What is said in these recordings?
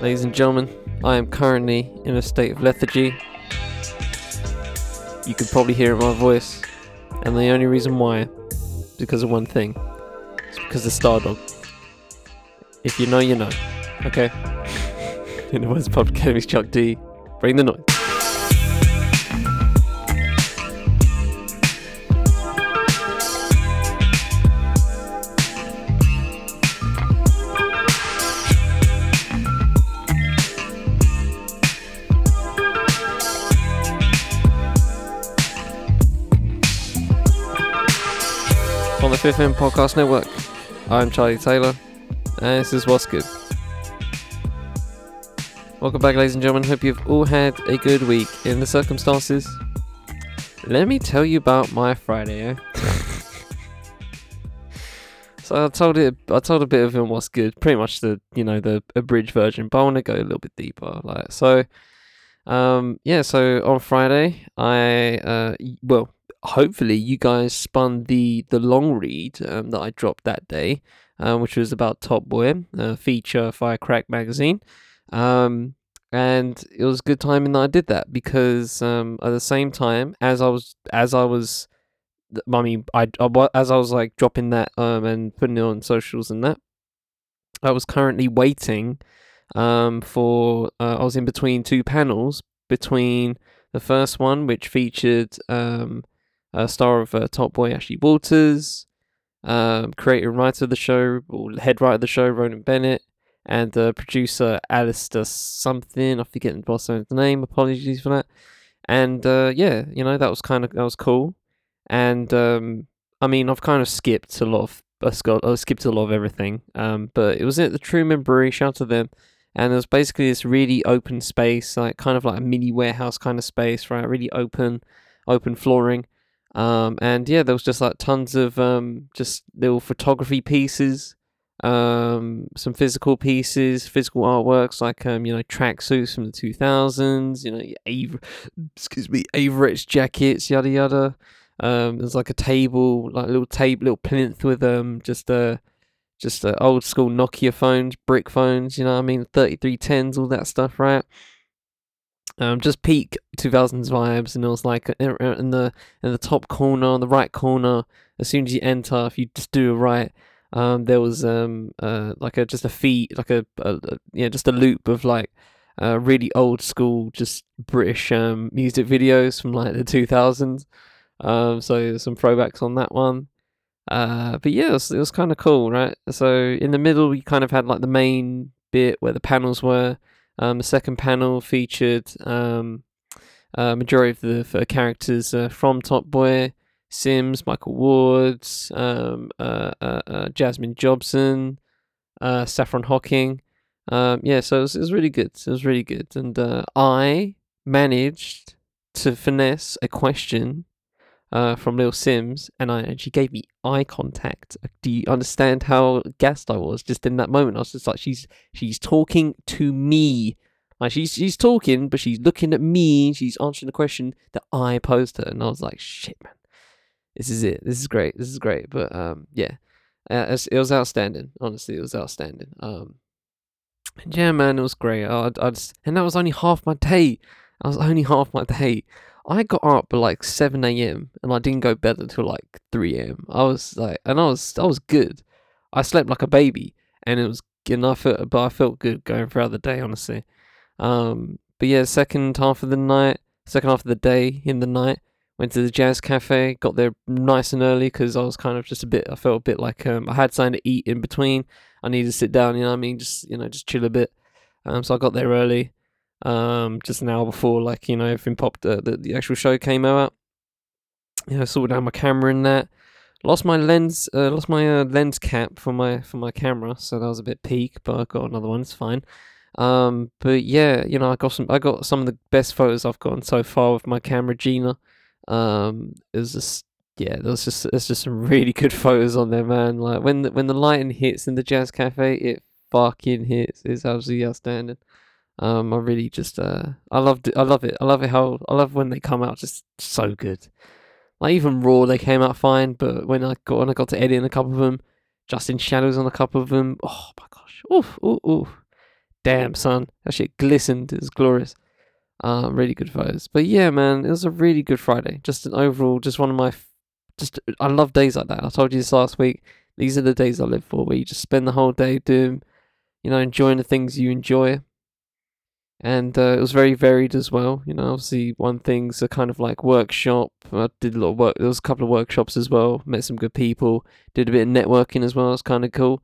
Ladies and gentlemen, I am currently in a state of lethargy. You could probably hear it in my voice, and the only reason why is because of one thing. It's because of Stardog. If you know, you know. Okay? in the words of Public Enemy's Chuck D, bring the noise. The Podcast Network. I'm Charlie Taylor, and this is What's Good. Welcome back, ladies and gentlemen. Hope you've all had a good week in the circumstances. Let me tell you about my Friday. Eh? so I told it. I told a bit of him what's good. Pretty much the you know the abridged version, but I want to go a little bit deeper. Like so. Um, yeah, so on Friday, I uh, well, hopefully you guys spun the the long read um, that I dropped that day, uh, which was about Top Boy, uh, feature Firecrack magazine. Um, and it was a good timing that I did that because um, at the same time as I was as I was, I mean, I, as I was like dropping that um and putting it on socials and that, I was currently waiting um for uh, I was in between two panels between the first one which featured um star of uh, Top Boy Ashley Walters, um, creator and writer of the show, or head writer of the show Ronan Bennett, and uh, producer Alistair something. I forget the boss name. Apologies for that. And uh, yeah, you know that was kind of that was cool. And um, I mean, I've kind of skipped a lot of I skipped a lot of everything. Um, but it was at the Truman Brewery. Shout out to them. And it was basically this really open space, like kind of like a mini warehouse kind of space, right? Really open, open flooring. Um, and yeah, there was just like tons of um, just little photography pieces, um, some physical pieces, physical artworks like um, you know tracksuits from the two thousands, you know, Av- excuse me, Avirex jackets, yada yada. Um, there's like a table, like a little table, little plinth with um just uh just uh, old school Nokia phones, brick phones, you know what I mean, thirty three tens, all that stuff, right? Um, just peak 2000s vibes, and it was like uh, in the in the top corner, on the right corner. As soon as you enter, if you just do right, um, there was um uh like a just a feed, like a, a, a yeah, just a loop of like uh really old school, just British um music videos from like the 2000s. Um, so some throwbacks on that one. Uh, but yeah, it was, it was kind of cool, right? So in the middle, you kind of had like the main bit where the panels were. Um, the second panel featured um, a majority of the characters uh, from Top Boy, Simz, Michael Wards, um, uh, uh, uh Jasmine Jobson, uh, Saffron Hocking. Um, yeah, so it was, it was, really good. It was really good, and uh, I managed to finesse a question uh, from Lil Simz, and I and she gave me eye contact. Do you understand how gassed I was just in that moment? I was just like, she's she's talking to me, like she's she's talking, but she's looking at me. She's answering the question that I posed her, and I was like, shit, man, this is it. This is great. This is great. But um, yeah, uh, it was outstanding. Honestly, it was outstanding. Um, yeah, man, it was great. I, I just, and that was only half my day. I was only half my day. I got up at like 7 a.m. and I didn't go bed until like 3 a.m. I was like, and I was, I was good. I slept like a baby, and it was, and I felt, but I felt good going throughout the day, honestly. Um, but yeah, second half of the night, second half of the day in the night, went to the jazz cafe. Got there nice and early because I was kind of just a bit. I felt a bit like um, I had something to eat in between. I needed to sit down. You know what I mean? Just you know, just chill a bit. Um, so I got there early um, just an hour before, like you know, everything popped. Uh, the the actual show came out. You know, sorted out my camera in that. Lost my lens, uh, lost my uh, lens cap for my for my camera, so that was a bit peak. But I got another one. It's fine. Um, but yeah, you know, I got some. I got some of the best photos I've gotten so far with my camera, Gina. Um, it was just yeah, there's just there's just some really good photos on there, man. Like when the, when the lighting hits in the jazz cafe, it fucking hits. It's absolutely outstanding. Um, I really just uh, I loved it. I love it. I love it how I love when they come out just so good. Like even Raw, they came out fine, but when I got when I got to edit in a couple of them, just in shadows on a couple of them, oh my gosh, oof, oof, oof, damn, son, that shit glistened. It was glorious. Um, really good photos. But yeah, man, it was a really good Friday. Just an overall, just one of my, f- just I love days like that. I told you this last week. These are the days I live for, where you just spend the whole day doing, you know, enjoying the things you enjoy. And uh, it was very varied as well. You know, obviously one thing's a kind of like workshop. I did a lot of work. There was a couple of workshops as well. Met some good people. Did a bit of networking as well. It's kind of cool.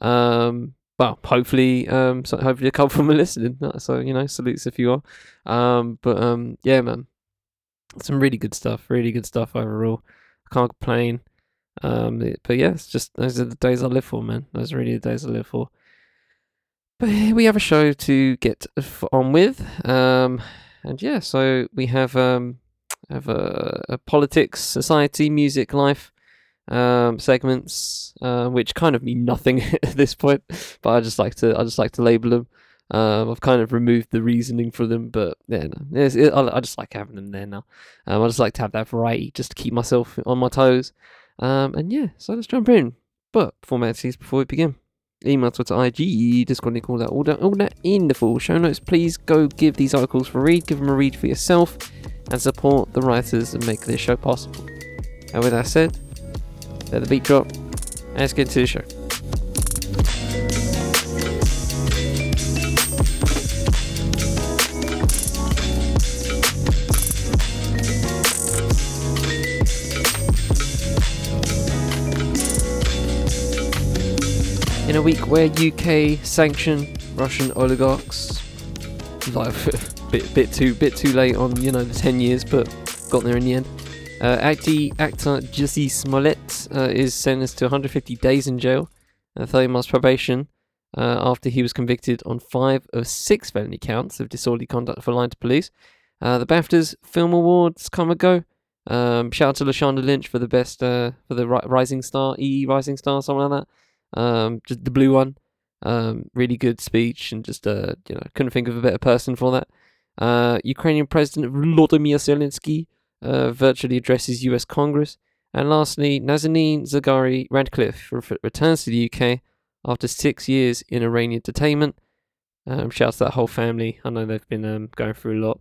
Um, well, hopefully, um, so hopefully a couple from listening. So you know, salutes if you are. Um, but um, yeah, man, some really good stuff. Really good stuff overall. I can't complain. Um, but yeah, it's just those are the days I live for, man. Those are really the days I live for. But we have a show to get on with. Um, and yeah, so we have um have a, a politics, society, music, life um segments, uh, which kind of mean nothing at this point. But I just like to I just like to label them. Um, I've kind of removed the reasoning for them, but yeah, no, it, I, I just like having them there now. Um, I just like to have that variety, just to keep myself on my toes. Um, and yeah, so let's jump in. But formalities before we begin. Email, Twitter, IG, Discord, link, all that, all that, all that in the full show notes. Please go give these articles for a read, give them a read for yourself, and support the writers and make this show possible. And with that said, let the beat drop, and let's get into the show. In a week where UK sanction Russian oligarchs, like bit bit too bit too late on you know the ten years, but got there in the end. Uh, actor Jussie Smollett uh, is sentenced to 150 days in jail and 30 months probation uh, after he was convicted on five of six felony counts of disorderly conduct for lying to police. Uh, the BAFTAs Film Awards come and go. Um, shout out to Lashana Lynch for the best uh, for the ri- Rising Star, EE Rising Star, something like that. Um, just the blue one. Um, really good speech and just uh, you know, couldn't think of a better person for that. Uh, Ukrainian President Volodymyr Zelensky uh, virtually addresses U.S. Congress, and lastly, Nazanin Zaghari Ratcliffe re- returns to the UK after six years in Iranian detainment. Um, shouts to that whole family. I know they've been um, going through a lot,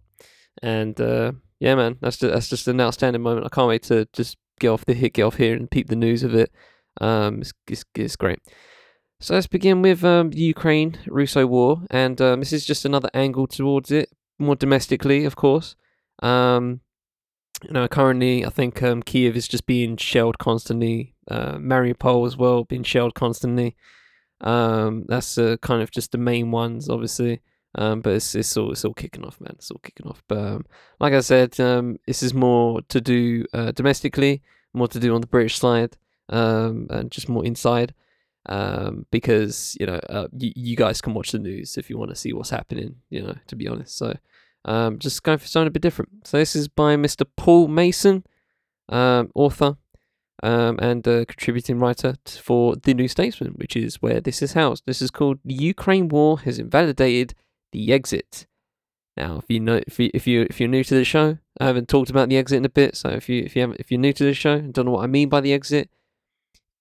and uh, yeah, man, that's just, that's just an outstanding moment. I can't wait to just get off the hit, get off here, and peep the news of it. Um, it's, it's, it's great. So let's begin with um, Ukraine Russo war, and um, this is just another angle towards it, more domestically, of course. Um, you know, currently I think um, Kiev is just being shelled constantly. Uh, Mariupol as well, being shelled constantly. Um, that's uh, kind of just the main ones, obviously. Um, but it's it's all it's all kicking off, man. It's all kicking off. But um, like I said, um, this is more to do uh, domestically, more to do on the British side, um, and just more inside. Um, because you know, uh, y- you guys can watch the news if you want to see what's happening. You know, to be honest. So, um, just going for something a bit different. So this is by Mr. Paul Mason, um, author, um, and contributing writer t- for the New Statesman, which is where this is housed. This is called "The Ukraine War Has Invalidated the Exit." Now, if you know, if you if you if you're new to the show, I haven't talked about the exit in a bit. So if you if you haven't if you're new to the show and don't know what I mean by the exit,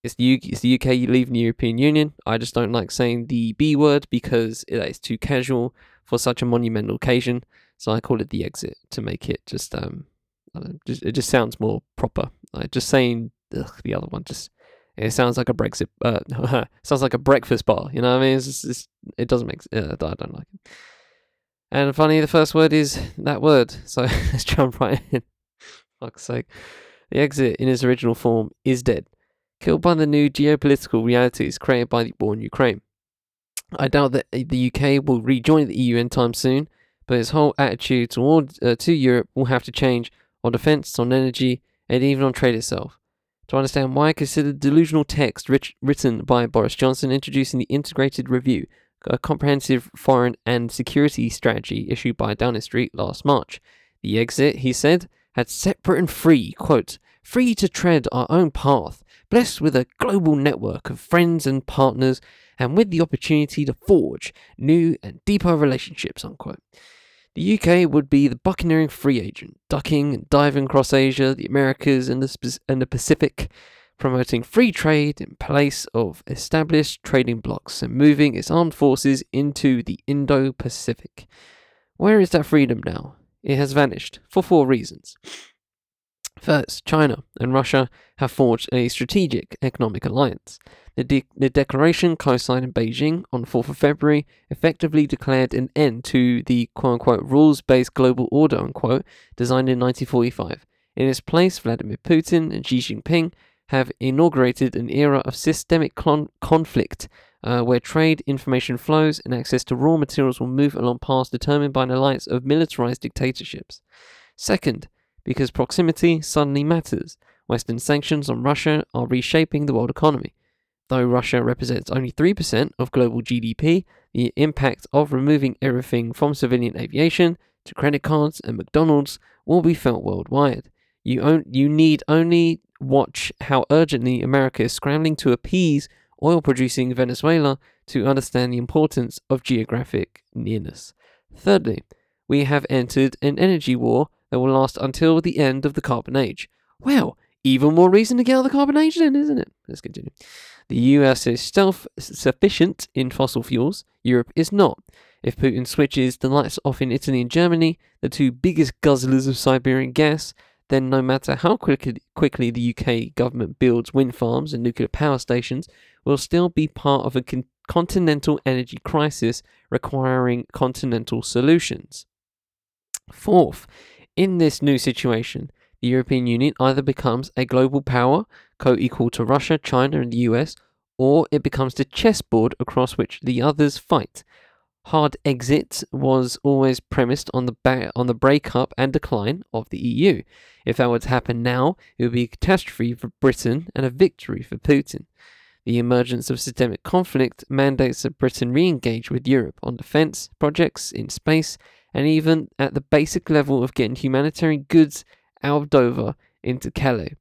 it's the U- it's the UK leaving the European Union. I just don't like saying the B word because it is too casual for such a monumental occasion. So I call it the exit to make it just um, know, just, it just sounds more proper. Like just saying ugh, the other one just it sounds like a Brexit. Uh, sounds like a breakfast bar. You know what I mean? It's just, it's, it doesn't make. Uh, I don't like it. And funny, the first word is that word. So let's jump right in. Fuck's sake. The exit in its original form is dead, killed by the new geopolitical realities created by the war in Ukraine. I doubt that the UK will rejoin the EU anytime soon, but its whole attitude toward uh, to Europe will have to change on defence, on energy, and even on trade itself. To understand why, consider the delusional text writ- written by Boris Johnson introducing the Integrated Review, a comprehensive foreign and security strategy issued by Downing Street last March. The exit, he said, had set Britain free, quote, free to tread our own path, blessed with a global network of friends and partners, and with the opportunity to forge new and deeper relationships, unquote. The UK would be the buccaneering free agent, ducking and diving across Asia, the Americas, and the, and the Pacific, promoting free trade in place of established trading blocs and moving its armed forces into the Indo Pacific. Where is that freedom now? It has vanished for four reasons. First, China and Russia have forged a strategic economic alliance. The, de- the declaration, co signed in Beijing on 4th of February, effectively declared an end to the quote unquote rules based global order unquote, designed in 1945. In its place, Vladimir Putin and Xi Jinping have inaugurated an era of systemic con- conflict uh, where trade, information flows, and access to raw materials will move along paths determined by an alliance of militarized dictatorships. Second, because proximity suddenly matters, Western sanctions on Russia are reshaping the world economy. Though Russia represents only 3% of global GDP, the impact of removing everything from civilian aviation to credit cards and McDonald's will be felt worldwide. You, on- you need only watch how urgently America is scrambling to appease oil producing Venezuela to understand the importance of geographic nearness. Thirdly, we have entered an energy war that will last until the end of the carbon age. Well, even more reason to get out of the carbon age then, isn't it? Let's continue. The US is self sufficient in fossil fuels, Europe is not. If Putin switches the lights off in Italy and Germany, the two biggest guzzlers of Siberian gas, then no matter how quickly, quickly the UK government builds wind farms and nuclear power stations, will still be part of a con- continental energy crisis requiring continental solutions. Fourth, in this new situation, the European Union either becomes a global power, co equal to Russia, China, and the US, or it becomes the chessboard across which the others fight. Hard exit was always premised on the ba- on the breakup and decline of the EU. If that were to happen now, it would be a catastrophe for Britain and a victory for Putin. The emergence of systemic conflict mandates that Britain re engage with Europe on defence projects in space and even at the basic level of getting humanitarian goods out of Dover into Calais.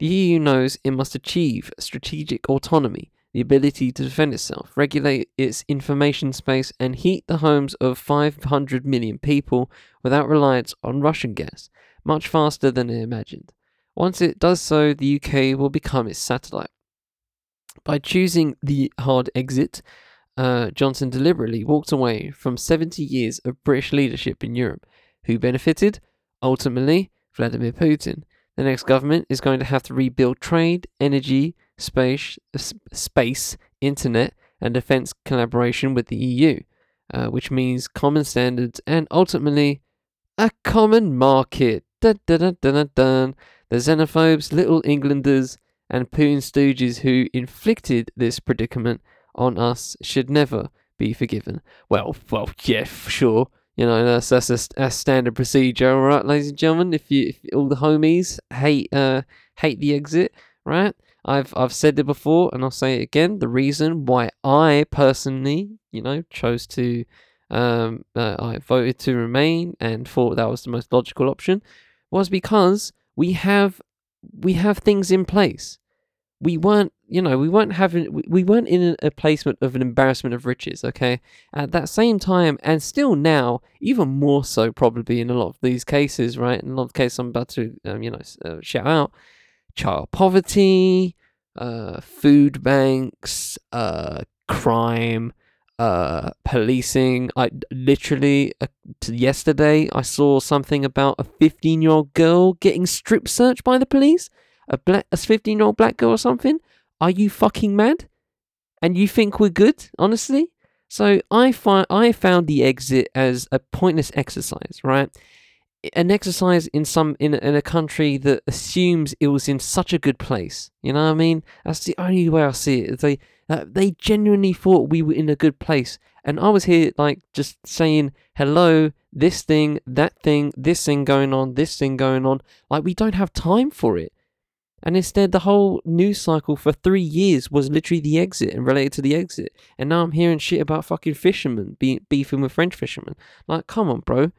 The EU knows it must achieve strategic autonomy, the ability to defend itself, regulate its information space, and heat the homes of 500 million people without reliance on Russian gas, much faster than it imagined. Once it does so, the UK will become its satellite. By choosing the hard exit, uh, Johnson deliberately walked away from 70 years of British leadership in Europe. Who benefited? Ultimately, Vladimir Putin. The next government is going to have to rebuild trade, energy, space, space internet, and defense collaboration with the EU, uh, which means common standards and ultimately a common market. Dun, dun, dun, The xenophobes, little Englanders, and Putin stooges who inflicted this predicament on us should never be forgiven. Well, well, yeah, sure. You know, that's that's a, a standard procedure, all right, ladies and gentlemen. If you if all the homies hate uh hate the exit, right? I've I've said it before, and I'll say it again. The reason why I personally, you know, chose to um uh, I voted to remain and thought that was the most logical option was because we have we have things in place we weren't, you know, we weren't having, we weren't in a placement of an embarrassment of riches, okay? At that same time, and still now, even more so probably in a lot of these cases, right? In a lot of cases I'm about to, um, you know, uh, shout out, child poverty, uh, food banks, uh, crime, uh, policing. I literally uh, yesterday I saw something about a 15 year old girl getting strip searched by the police a black a 15 year old black girl or something? Are you fucking mad? And you think we're good honestly? So i find i found the exit as a pointless exercise right? An exercise in some in, in a country that assumes it was in such a good place you know what i mean? That's the only way i see it they uh, they genuinely thought we were in a good place. And i was here like just saying hello this thing that thing this thing going on this thing going on. Like we don't have time for it and instead, the whole news cycle for three years was literally the exit and related to the exit. And now I'm hearing shit about fucking fishermen be- beefing with French fishermen. Like, come on, bro.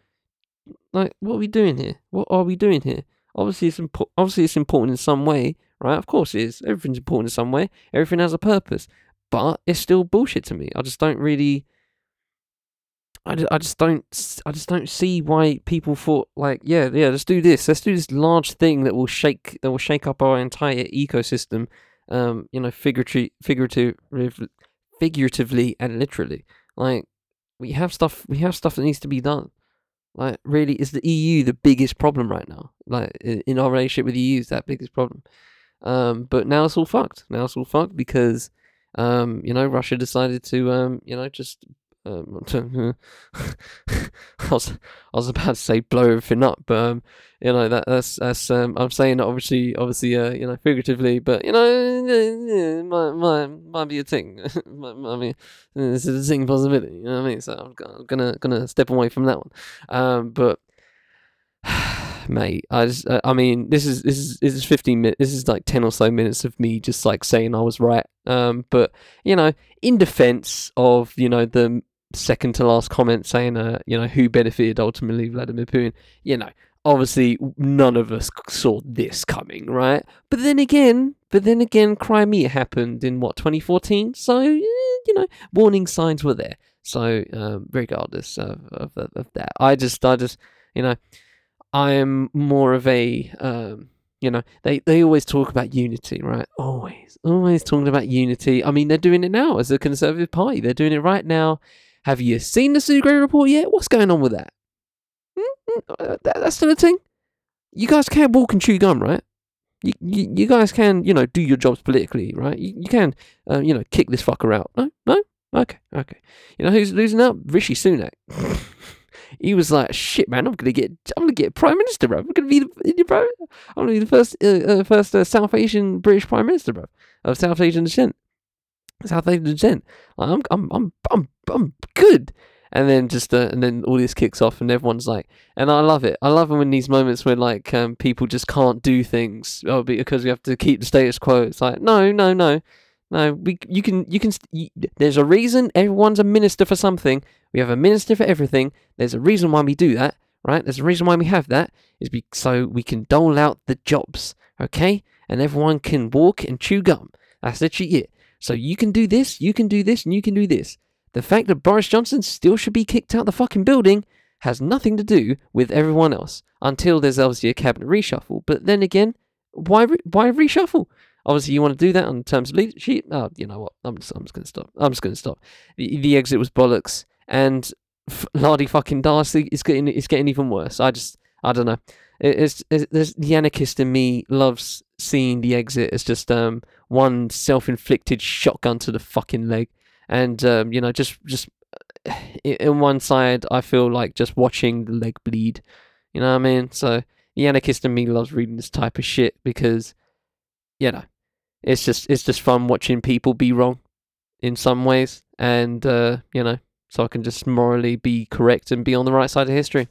Like, what are we doing here? What are we doing here? Obviously, it's impo- obviously it's important in some way, right? Of course it is. Everything's important in some way. Everything has a purpose. But it's still bullshit to me. I just don't really. I, ju- I just don't I just don't see why people thought like yeah yeah let's do this let's do this large thing that will shake that will shake up our entire ecosystem um you know figuratively figurative figuratively and literally. Like we have stuff we have stuff that needs to be done. Like really is the EU the biggest problem right now? Like in our relationship with the EU is that biggest problem. Um but now it's all fucked. Now it's all fucked because um you know Russia decided to um you know just um, I was I was about to say blow everything up, but um, you know that that's that's um, I'm saying obviously obviously uh, you know figuratively, but you know might might might be a thing. might, I mean, this is a thing possibility. You know what I mean? So I'm gonna gonna, step away from that one. Um, but mate, I just I mean this is this is this is 15 minutes. This is like 10 or so minutes of me just like saying I was right. Um, but you know, in defense of you know the second to last comment saying, uh, you know, who benefited ultimately Vladimir Putin, you know, obviously none of us saw this coming, right? But then again, but then again, Crimea happened in what 2014, so you know, warning signs were there. So um, regardless of, of, of that, I just, I just, you know, I am more of a, um, you know, they, they always talk about unity, right? Always, always talking about unity. I mean, they're doing it now as a Conservative Party. They're doing it right now. Have you seen the Sue Gray report yet? What's going on with that? Hmm? Hmm, uh, that that's still a thing. You guys can't walk and chew gum, right? You, you, you guys can, you know, do your jobs politically, right? You, you can, uh, you know, kick this fucker out. No, no, okay, okay. You know who's losing out? Rishi Sunak. he was like, "Shit, man, I'm gonna get, I'm gonna get prime minister, bro. I'm gonna be the, bro. I'm gonna be the first, uh, uh, first uh, South Asian British prime minister, bro, of South Asian descent. South Asian descent. Like, I'm, I'm, I'm, I'm, I'm good." And then just, uh, and then all this kicks off, and everyone's like, and I love it. I love when these moments where like um, people just can't do things oh, because we have to keep the status quo. It's like, no, no, no. No, we you can you can you, there's a reason everyone's a minister for something. We have a minister for everything. There's a reason why we do that, right? There's a reason why we have that is be, so we can dole out the jobs, okay? And everyone can walk and chew gum. That's literally it. So you can do this, you can do this, and you can do this. The fact that Boris Johnson still should be kicked out the fucking building has nothing to do with everyone else until there's obviously a cabinet reshuffle. But then again, why re- why reshuffle? Obviously, you want to do that on terms of leadership. Oh, you know what? I'm just, I'm just going to stop. I'm just going to stop. The, the exit was bollocks, and f- Lardy fucking Darcy is getting is getting even worse. I just, I don't know. It, it's, it's the anarchist in me loves seeing the exit as just um one self-inflicted shotgun to the fucking leg, and um you know just just in one side I feel like just watching the leg bleed. You know what I mean? So the anarchist in me loves reading this type of shit because, you know, it's just it's just fun watching people be wrong in some ways, and uh, you know, so I can just morally be correct and be on the right side of history.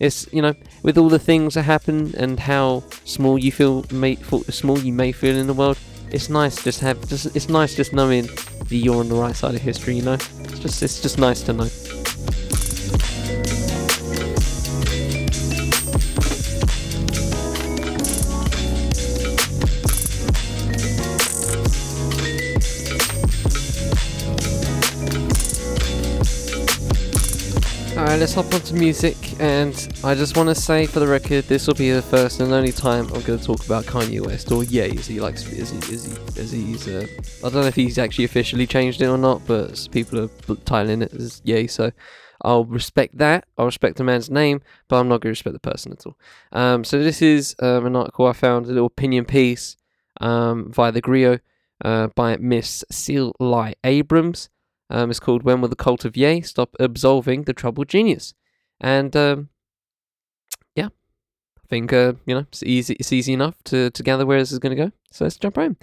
It's you know, with all the things that happen and how small you feel, may small you may feel in the world. It's nice just have just it's nice just knowing that you're on the right side of history. You know, it's just it's just nice to know. Let's hop on to music, and I just want to say for the record, this will be the first and only time I'm going to talk about Kanye West, or Ye, as he likes, as he, as he, as he's, uh, I don't know if he's actually officially changed it or not, but people are titling it as Ye, so I'll respect that, I'll respect the man's name, but I'm not going to respect the person at all. Um, so this is um, an article I found, a little opinion piece um, via the Grio uh, by Miss Sil Lai Abrams. Um, it's called When Will the Cult of Ye Stop Absolving the Troubled Genius? And um, yeah, I think uh, you know it's easy. It's easy enough to, to gather where this is going to go. So let's jump right in.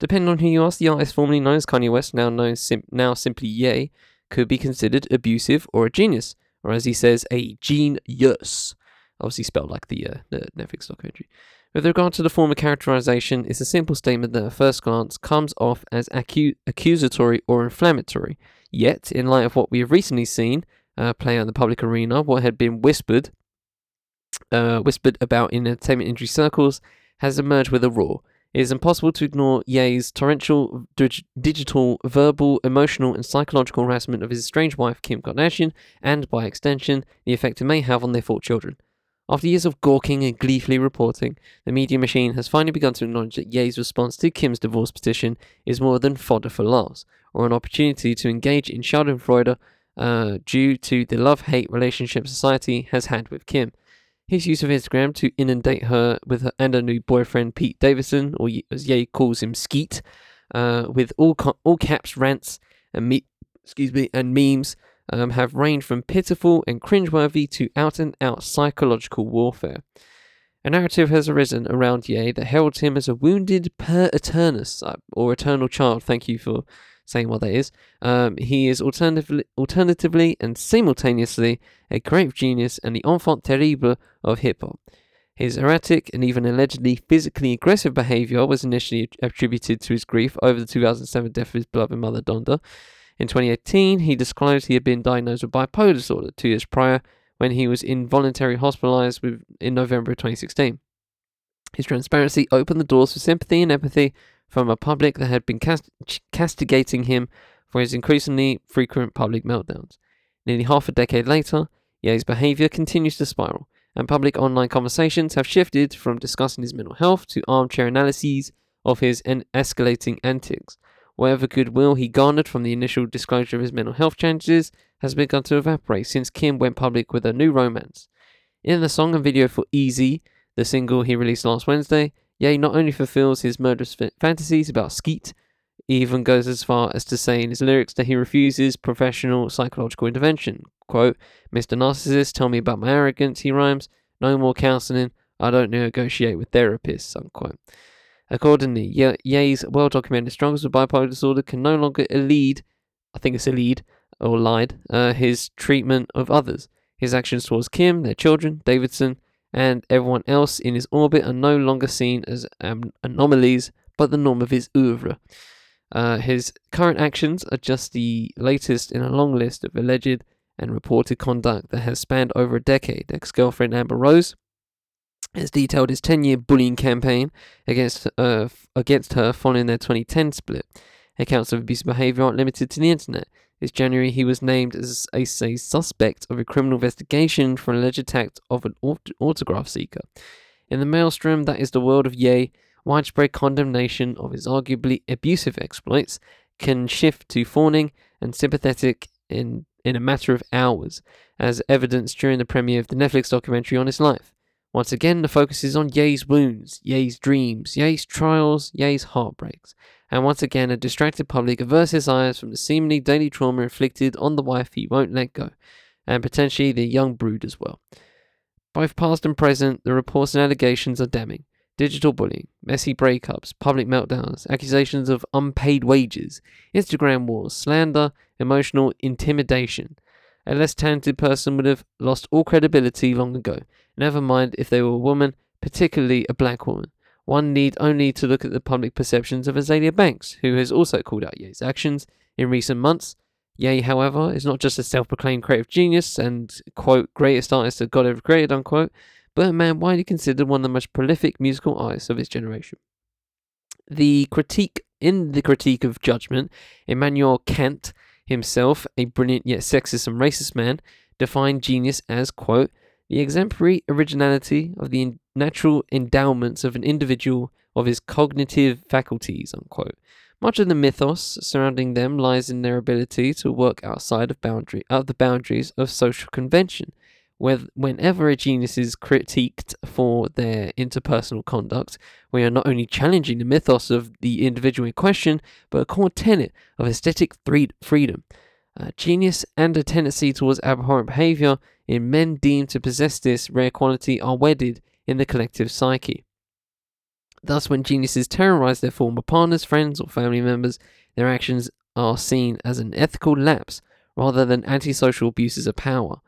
Depending on who you ask, the artist formerly known as Kanye West, now known sim- now simply Ye, could be considered abusive or a genius, or as he says, a genius. Obviously spelled like the uh, the Netflix documentary. With regard to the former characterization, it's a simple statement that at first glance comes off as acu- accusatory or inflammatory. Yet, in light of what we have recently seen uh, play out in the public arena, what had been whispered, uh, whispered about in entertainment industry circles, has emerged with a roar. It is impossible to ignore Ye's torrential dig- digital, verbal, emotional, and psychological harassment of his estranged wife, Kim Kardashian, and, by extension, the effect it may have on their four children. After years of gawking and gleefully reporting, the media machine has finally begun to acknowledge that Ye's response to Kim's divorce petition is more than fodder for laughs, or an opportunity to engage in schadenfreude uh, due to the love-hate relationship society has had with Kim. His use of Instagram to inundate her with her and her new boyfriend Pete Davidson, or as Ye calls him, Skeet, uh, with all all caps rants and me- excuse me and memes um, have ranged from pitiful and cringeworthy to out and out psychological warfare. A narrative has arisen around Ye that heralds him as a wounded puer aeternus, uh, or eternal child. Thank you for saying what that is. Um, he is alternatively, alternatively and simultaneously a creative genius and the enfant terrible of hip hop. His erratic and even allegedly physically aggressive behavior was initially attributed to his grief over the 2007 death of his beloved mother, Donda. In 2018, he disclosed he had been diagnosed with bipolar disorder two years prior when he was involuntarily hospitalized with, in November of 2016. His transparency opened the doors for sympathy and empathy from a public that had been cast- castigating him for his increasingly frequent public meltdowns. Nearly half a decade later, Ye's behavior continues to spiral, and public online conversations have shifted from discussing his mental health to armchair analyses of his en- escalating antics. Whatever goodwill he garnered from the initial disclosure of his mental health challenges has begun to evaporate since Kim went public with a new romance. In the song and video for Easy, the single he released last Wednesday, Ye not only fulfills his murderous fantasies about Skeet, even goes as far as to say in his lyrics that he refuses professional psychological intervention. Quote, Mr. Narcissist, tell me about my arrogance, he rhymes. No more counseling. I don't negotiate with therapists, unquote. Accordingly, Ye- Ye's well documented struggles with bipolar disorder can no longer lead, I think it's lead, or lied, uh, his treatment of others. His actions towards Kim, their children, Davidson, and everyone else in his orbit are no longer seen as um, anomalies, but the norm of his oeuvre. Uh, his current actions are just the latest in a long list of alleged and reported conduct that has spanned over a decade. Ex girlfriend Amber Rose has detailed his 10 year bullying campaign against, uh, against her following their 2010 split. Accounts of abusive behaviour aren't limited to the internet. This January, he was named as a, a suspect of a criminal investigation for an alleged attack of an aut- autograph seeker. In the maelstrom that is the world of Ye, widespread condemnation of his arguably abusive exploits can shift to fawning and sympathetic in, in a matter of hours, as evidenced during the premiere of the Netflix documentary on his life. Once again, the focus is on Ye's wounds, Ye's dreams, Ye's trials, Ye's heartbreaks and once again a distracted public averts his eyes from the seemingly daily trauma inflicted on the wife he won't let go, and potentially the young brood as well. Both past and present, the reports and allegations are damning. Digital bullying, messy breakups, public meltdowns, accusations of unpaid wages, Instagram wars, slander, emotional intimidation. A less talented person would have lost all credibility long ago, never mind if they were a woman, particularly a black woman. One need only to look at the public perceptions of Azealia Banks, who has also called out Ye's actions in recent months. Ye, however, is not just a self proclaimed creative genius and, quote, greatest artist that God ever created, unquote, but a man widely considered one of the most prolific musical artists of his generation. The critique, in the critique of judgment, Immanuel Kant himself, a brilliant yet sexist and racist man, defined genius as, quote, the exemplary originality of the natural endowments of an individual of his cognitive faculties, unquote. Much of the mythos surrounding them lies in their ability to work outside of boundary of the boundaries of social convention. Whenever a genius is critiqued for their interpersonal conduct, we are not only challenging the mythos of the individual in question, but a core tenet of aesthetic freedom. Uh, genius and a tendency towards abhorrent behavior in men deemed to possess this rare quality are wedded in the collective psyche. Thus, when geniuses terrorize their former partners, friends, or family members, their actions are seen as an ethical lapse rather than antisocial abuses of power.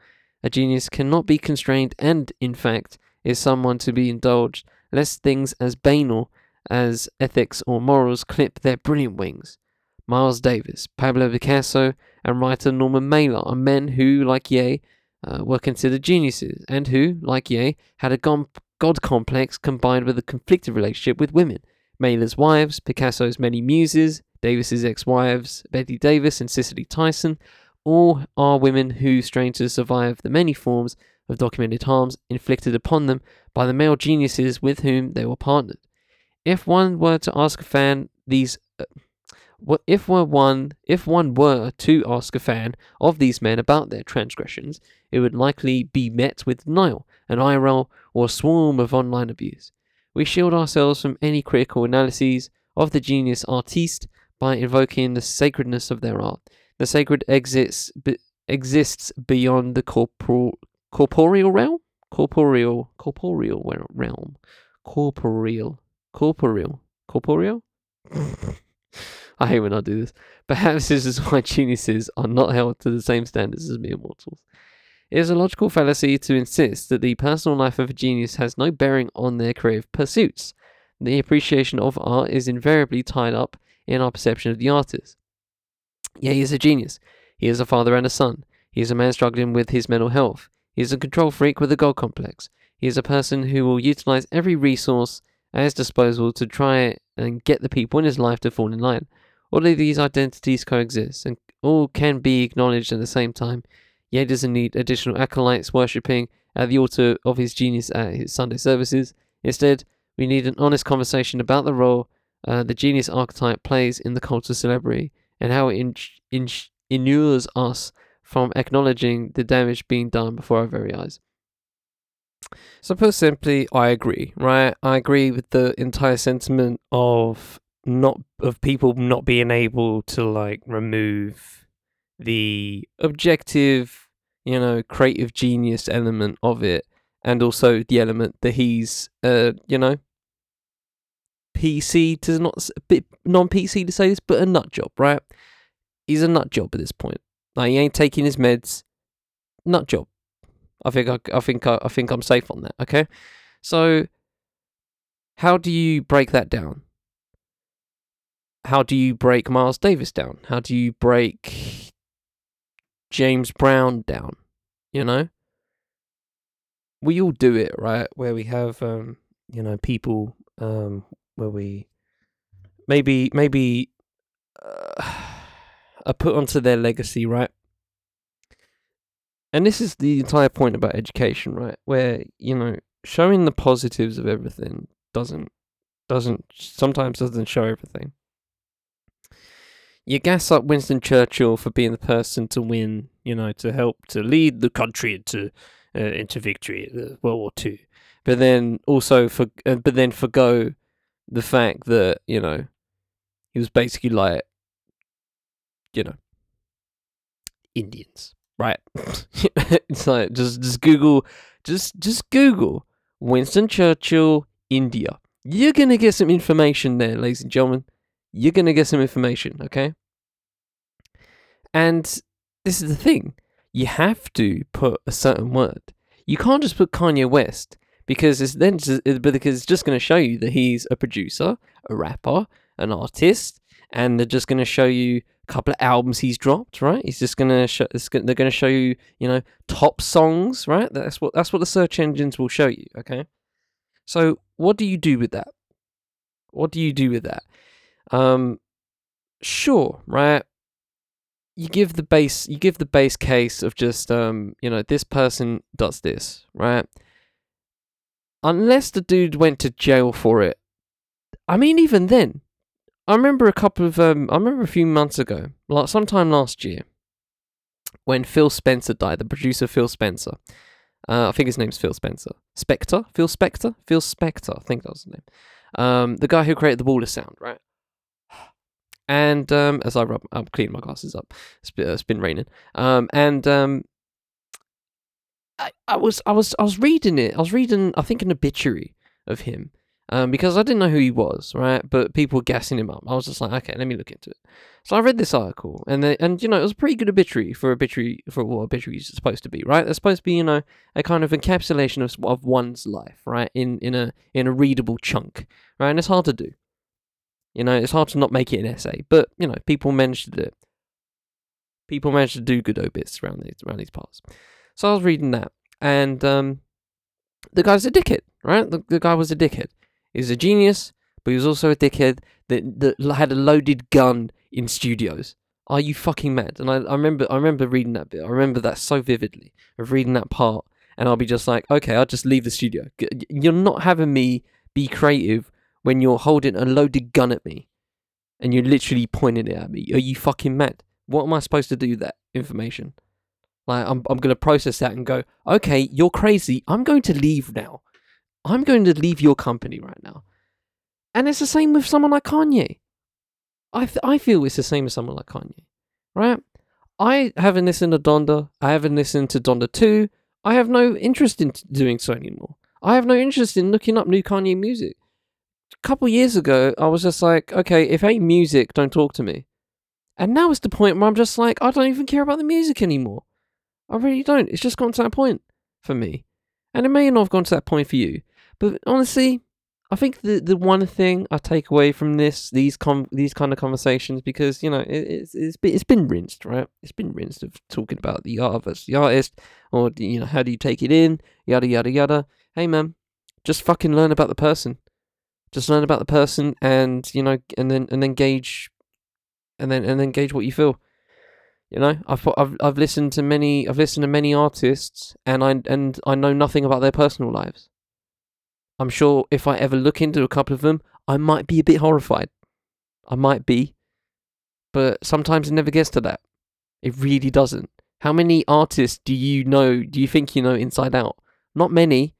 A genius cannot be constrained and, in fact, is someone to be indulged, lest things as banal as ethics or morals clip their brilliant wings. Miles Davis, Pablo Picasso, and writer Norman Mailer are men who, like Ye, uh, were considered geniuses, and who, like Ye, had a God complex combined with a conflicted relationship with women. Mailer's wives, Picasso's many muses, Davis's ex-wives, Betty Davis and Cicely Tyson, all are women who strain to survive the many forms of documented harms inflicted upon them by the male geniuses with whom they were partnered. If one were to ask a fan these uh, if were one if one were to ask a fan of these men about their transgressions, it would likely be met with denial, an roll, or a swarm of online abuse. We shield ourselves from any critical analyses of the genius artiste by invoking the sacredness of their art. The sacred exists be, exists beyond the corporal corporeal realm, corporeal corporeal realm, corporeal corporeal corporeal. I hate when I do this. Perhaps this is why geniuses are not held to the same standards as mere mortals. It is a logical fallacy to insist that the personal life of a genius has no bearing on their creative pursuits. The appreciation of art is invariably tied up in our perception of the artist. Yeah, he is a genius. He is a father and a son. He is a man struggling with his mental health. He is a control freak with a god complex. He is a person who will utilize every resource at his disposal to try and get the people in his life to fall in line. All of these identities coexist and all can be acknowledged at the same time. Yet doesn't need additional acolytes worshipping at the altar of his genius at his Sunday services. Instead, we need an honest conversation about the role uh, the genius archetype plays in the cult of celebrity and how it in- in- inures us from acknowledging the damage being done before our very eyes. So, put simply, I agree, right? I agree with the entire sentiment of not of people not being able to like remove the objective, you know, creative genius element of it, and also the element that he's, uh, you know, PC to not a bit non PC to say this, but a nut job, right? He's a nut job at this point. Like he ain't taking his meds. Nut job. I think I, I think I, I think I'm safe on that. Okay, so how do you break that down? How do you break Miles Davis down? How do you break James Brown down? You know, we all do it, right? Where we have, um, you know, people, um, where we maybe maybe uh, are put onto their legacy, right? And this is the entire point about education, right? Where you know showing the positives of everything doesn't doesn't sometimes doesn't show everything. You gas up Winston Churchill for being the person to win, you know, to help to lead the country into uh, into victory at World War Two, but then also for uh, but then forgo the fact that you know he was basically like you know Indians, right? it's like just just Google, just just Google Winston Churchill, India. You're gonna get some information there, ladies and gentlemen. You're gonna get some information, okay? And this is the thing: you have to put a certain word. You can't just put Kanye West because it's then just, because it's just going to show you that he's a producer, a rapper, an artist, and they're just going to show you a couple of albums he's dropped, right? He's just going to show. They're going to show you, you know, top songs, right? That's what that's what the search engines will show you. Okay, so what do you do with that? What do you do with that? Um, sure, right? You give the base, you give the base case of just, um, you know, this person does this, right? Unless the dude went to jail for it. I mean, even then, I remember a couple of, um, I remember a few months ago, like sometime last year, when Phil Spencer died, the producer Phil Spencer. Uh, I think his name's Phil Spencer. Spector? Phil Spector? Phil Spector, I think that was his name. Um, the guy who created the Wall of sound, right? And um, as I rub, I'm cleaning my glasses up. It's been, it's been raining. Um, and um, I, I was I was I was reading it. I was reading I think an obituary of him. Um, because I didn't know who he was, right? But people were gassing him up. I was just like, okay, let me look into it. So I read this article, and they, and you know, it was a pretty good obituary for obituary for what obituary is supposed to be, right? They're supposed to be, you know, a kind of encapsulation of of one's life, right? In in a in a readable chunk, right? And it's hard to do. You know, it's hard to not make it an essay, but you know, people managed to do it. People managed to do good obits around these around these parts. So I was reading that, and um, the guy's a dickhead, right? The, the guy was a dickhead. He's a genius, but he was also a dickhead that that had a loaded gun in studios. Are you fucking mad? And I, I remember I remember reading that bit. I remember that so vividly of reading that part, and I'll be just like, okay, I'll just leave the studio. You're not having me be creative when you're holding a loaded gun at me, and you're literally pointing it at me. Are you fucking mad? What am I supposed to do with that information? Like I'm I'm gonna process that and go, okay, you're crazy. I'm going to leave now. I'm going to leave your company right now. And it's the same with someone like Kanye. I th- I feel it's the same with someone like Kanye, right? I haven't listened to Donda. I haven't listened to Donda 2. I have no interest in doing so anymore. I have no interest in looking up new Kanye music. A couple years ago, I was just like, okay, if ain't music, don't talk to me. And now it's the point where I'm just like, I don't even care about the music anymore. I really don't. It's just gone to that point for me. And it may not have gone to that point for you. But honestly, I think the the one thing I take away from this these com- these kind of conversations because you know it, it's it's been, it's been rinsed right it's been rinsed of talking about the art versus the artist or you know how do you take it in yada yada yada hey man just fucking learn about the person just learn about the person and you know and then and then gauge and then and then gauge what you feel you know I've I've I've listened to many I've listened to many artists and I and I know nothing about their personal lives I'm sure if I ever look into a couple of them, I might be a bit horrified. I might be. But sometimes it never gets to that. It really doesn't. How many artists do you know, do you think you know inside out? Not many.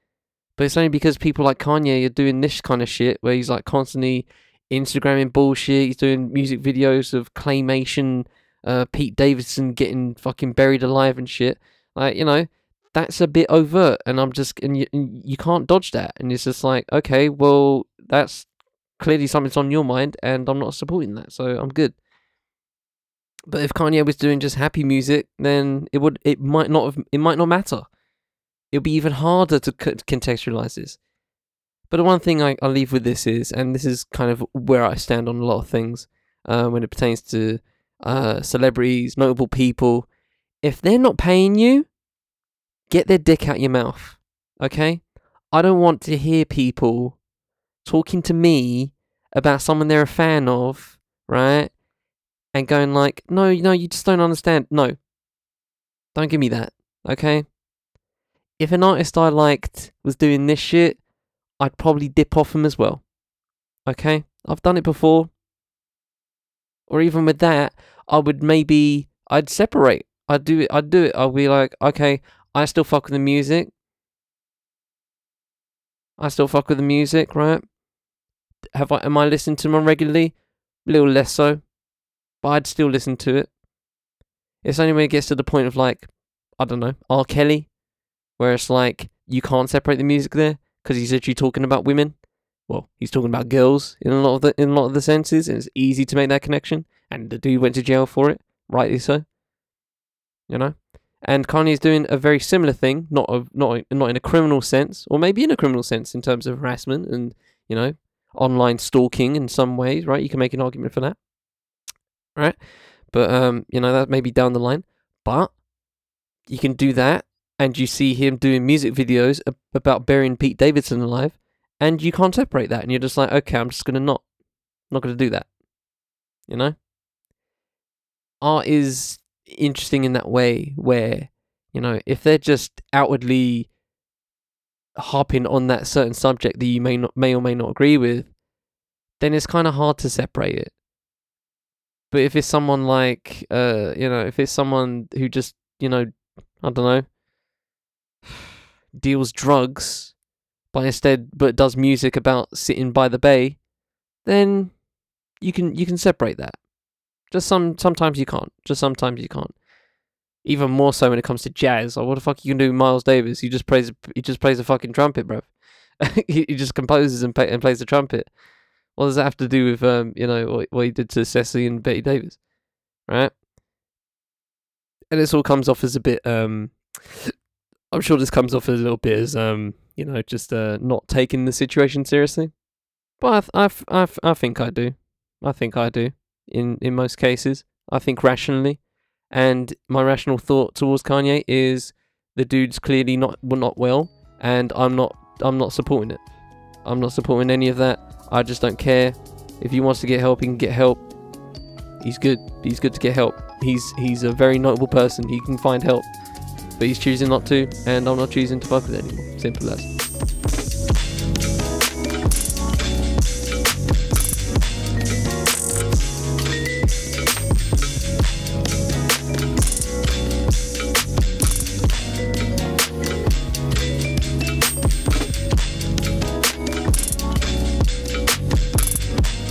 But it's only because people like Kanye are doing this kind of shit where he's like constantly Instagramming bullshit. He's doing music videos of claymation, uh, Pete Davidson getting fucking buried alive and shit. Like, you know, that's a bit overt and i'm just and you, and you can't dodge that. And it's just like okay well that's clearly something's on your mind and i'm not supporting that so i'm good. But if kanye was doing just happy music then it would it might not have it might not matter. It'd be even harder to contextualize this. But the one thing I, I leave with this is and this is kind of where i stand on a lot of things uh, when it pertains to uh, celebrities notable people if they're not paying you get their dick out your mouth. Okay? I don't want to hear people talking to me about someone they're a fan of, right? And going like, no, no, you just don't understand. No. Don't give me that. Okay? If an artist I liked was doing this shit, I'd probably dip off him as well. Okay? I've done it before. Or even with that, I would maybe I'd separate. I'd do it I'd do it. I'll be like, okay, I still fuck with the music. I still fuck with the music, right? Have I am I listening to them regularly? A little less so. But I'd still listen to it. It's only when it gets to the point of like, I don't know, R. Kelly, where it's like you can't separate the music there because he's literally talking about women. Well, he's talking about girls in a lot of the in a lot of the senses, and it's easy to make that connection. And the dude went to jail for it, rightly so. You know, and Kanye's doing a very similar thing, not a, not not in a criminal sense, or maybe in a criminal sense in terms of harassment and you know online stalking in some ways, right? You can make an argument for that, right? But um, you know that may be down the line, but you can do that, and you see him doing music videos about burying Pete Davidson alive, and you can't separate that, and you're just like, okay, I'm just gonna not, not gonna do that, you know. Art is interesting in that way where you know if they're just outwardly harping on that certain subject that you may not may or may not agree with then it's kind of hard to separate it but if it's someone like uh you know if it's someone who just you know i don't know deals drugs but instead but does music about sitting by the bay then you can you can separate that just some sometimes you can't. Just sometimes you can't. Even more so when it comes to jazz. Or what the fuck you can do, Miles Davis? He just plays he just plays the fucking trumpet, bro. he, he just composes and, play, and plays the trumpet. What does that have to do with um you know what, what he did to Cicely and Betty Davis, right? And this all comes off as a bit um. I'm sure this comes off as a little bit as um you know just uh not taking the situation seriously, but I th- I, I think I do. I think I do in in most cases. I think rationally, and my rational thought towards Kanye is the dude's clearly not well, not well, and I'm not I'm not supporting it. I'm not supporting any of that. I just don't care. If he wants to get help, he can get help. He's good. He's good to get help. He's he's a very notable person. He can find help, but he's choosing not to, and I'm not choosing to fuck with it anymore. Simple as.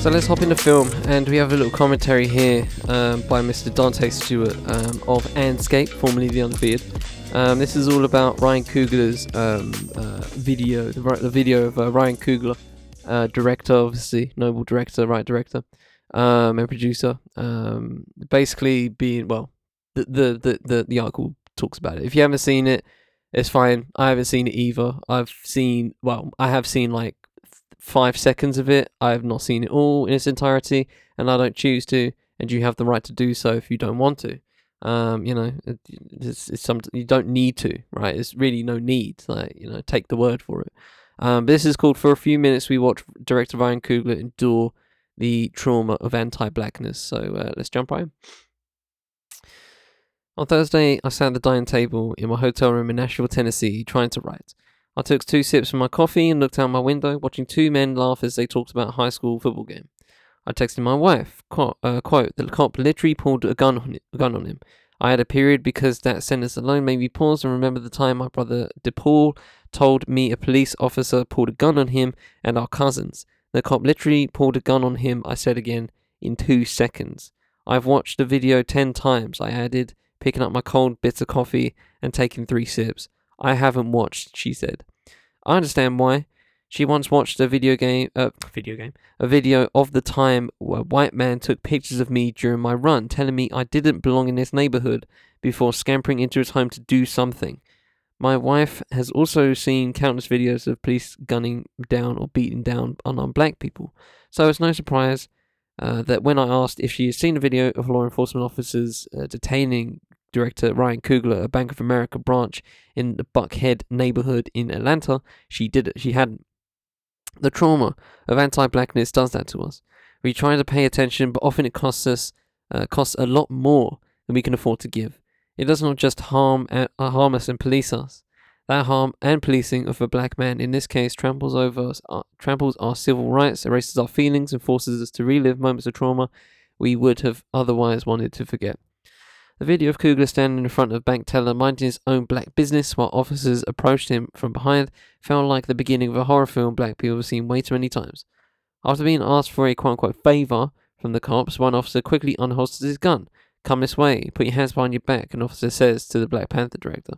So let's hop into film, and we have a little commentary here um, by Mr. Dante Stewart um, of Andscape, formerly The Unfeared. Um, this is all about Ryan Coogler's um, uh, video, the, the video of uh, Ryan Coogler, uh, director, obviously, noble director, right director, um, and producer. Um, basically, being well, the, the the the the article talks about it. If you haven't seen it, it's fine. I haven't seen it either. I've seen well, I have seen like five seconds of it. I have not seen it all in its entirety, and I don't choose to. And you have the right to do so if you don't want to. Um, you know, it- it's, it's some you don't need to, right? It's really no need. Like you know, take the word for it. Um, this is called for a few minutes. We watch director Ryan Coogler endure the trauma of anti-blackness. So uh, let's jump right in. On Thursday, I sat at the dining table in my hotel room in Nashville, Tennessee, trying to write. I took two sips of my coffee and looked out my window, watching two men laugh as they talked about a high school football game. I texted my wife, quote, uh, quote the cop literally pulled a gun on, it, a gun on him. I had a period because that sentence alone made me pause and remember the time my brother DePaul told me a police officer pulled a gun on him and our cousins. The cop literally pulled a gun on him, I said again, in two seconds. I've watched the video ten times, I added, picking up my cold, bitter coffee and taking three sips. I haven't watched, she said. I understand why. She once watched a video game, uh, video game, a video of the time where a white man took pictures of me during my run, telling me I didn't belong in this neighborhood before scampering into his home to do something. My wife has also seen countless videos of police gunning down or beating down unarmed black people, so it's no surprise uh, that when I asked if she has seen a video of law enforcement officers uh, detaining director Ryan Coogler at a Bank of America branch in the Buckhead neighborhood in Atlanta, she did it. She hadn't. The trauma of anti-blackness does that to us. We try to pay attention, but often it costs us uh, costs a lot more than we can afford to give. It does not just harm uh, harm us and police us. That harm and policing of a black man in this case tramples over us, uh, tramples our civil rights, erases our feelings, and forces us to relive moments of trauma we would have otherwise wanted to forget. The video of Coogler standing in front of bank teller minding his own black business while officers approached him from behind felt like the beginning of a horror film black people have seen way too many times. After being asked for a quote unquote favour from the cops, one officer quickly unholsters his gun. Come this way, put your hands behind your back, an officer says to the Black Panther director.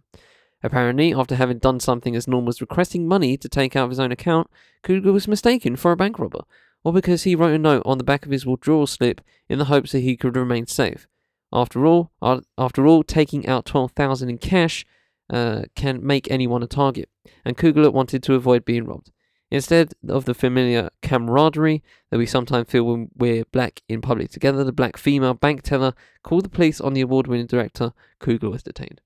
Apparently, after having done something as normal as requesting money to take out of his own account, Coogler was mistaken for a bank robber, or because he wrote a note on the back of his withdrawal slip in the hopes that he could remain safe. After all, uh, after all, taking out twelve thousand in cash uh, can make anyone a target, and Coogler wanted to avoid being robbed. Instead of the familiar camaraderie that we sometimes feel when we're black in public together, the black female bank teller called the police on the award-winning director. Coogler was detained.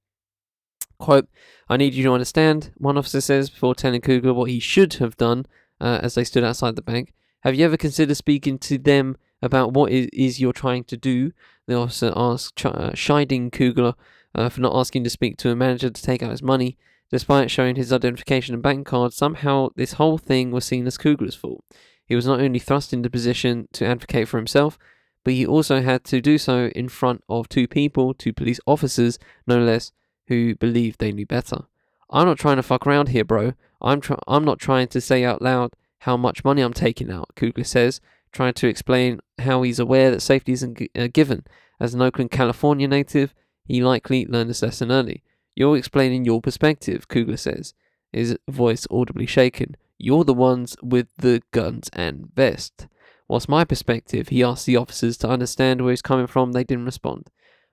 Quote, I need you to understand, one officer says before telling Coogler what he should have done uh, as they stood outside the bank. Have you ever considered speaking to them about what it is you're trying to do? The officer asked, ch- uh, chiding Coogler uh, for not asking to speak to a manager to take out his money. Despite showing his identification and bank card, somehow this whole thing was seen as Coogler's fault. He was not only thrust into position to advocate for himself, but he also had to do so in front of two people, two police officers, no less, who believed they knew better. I'm not trying to fuck around here, bro. I'm try- I'm not trying to say out loud how much money I'm taking out, Coogler says, trying to explain how he's aware that safety isn't g- uh, given. As an Oakland, California native, he likely learned this lesson early. You're explaining your perspective, Coogler says, his voice audibly shaken. You're the ones with the guns and vest. What's my perspective? He asked the officers to understand where he's coming from. They didn't respond.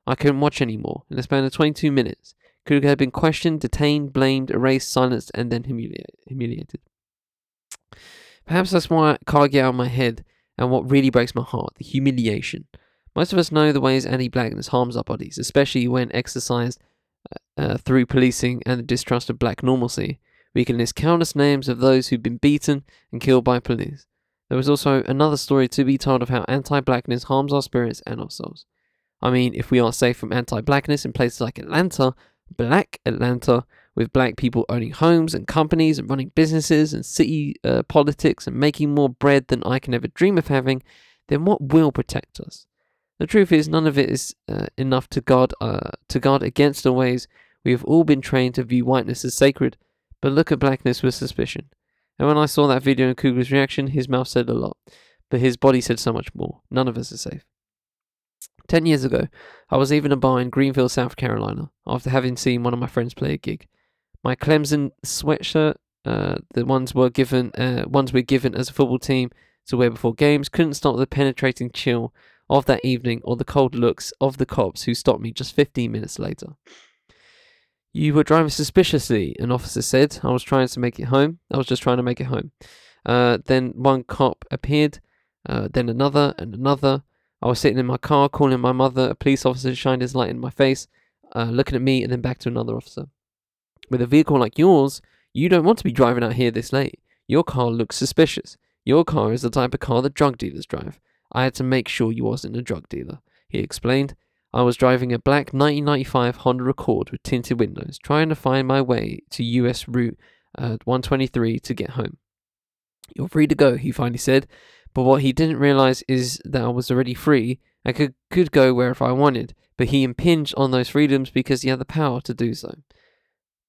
I couldn't watch anymore. In the span of 22 minutes, Kruger had been questioned, detained, blamed, erased, silenced, and then humiliated. Perhaps that's why I can't get out of my head and what really breaks my heart the humiliation. Most of us know the ways anti blackness harms our bodies, especially when exercised uh, uh, through policing and the distrust of black normalcy. We can list countless names of those who've been beaten and killed by police. There is also another story to be told of how anti blackness harms our spirits and our souls. I mean, if we are safe from anti blackness in places like Atlanta, black Atlanta, with black people owning homes and companies and running businesses and city uh, politics and making more bread than I can ever dream of having, then what will protect us? The truth is, none of it is uh, enough to guard uh, to guard against the ways we have all been trained to view whiteness as sacred, but look at blackness with suspicion. And when I saw that video and Coogler's reaction, his mouth said a lot, but his body said so much more. None of us are safe. Ten years ago, I was even a bar in Greenville, South Carolina, after having seen one of my friends play a gig. My Clemson sweatshirt, uh, the ones were given, uh, ones we're given as a football team to wear before games, couldn't stop the penetrating chill of that evening or the cold looks of the cops who stopped me just 15 minutes later. You were driving suspiciously, an officer said. I was trying to make it home. I was just trying to make it home. Uh, then one cop appeared, uh, then another and another. I was sitting in my car calling my mother. A police officer shined his light in my face, uh, looking at me and then back to another officer. With a vehicle like yours, you don't want to be driving out here this late. Your car looks suspicious. Your car is the type of car that drug dealers drive. I had to make sure you wasn't a drug dealer, he explained. I was driving a black 1995 Honda Accord with tinted windows, trying to find my way to US Route uh, 123 to get home. You're free to go, he finally said, but what he didn't realize is that I was already free and could, could go wherever I wanted, but he impinged on those freedoms because he had the power to do so.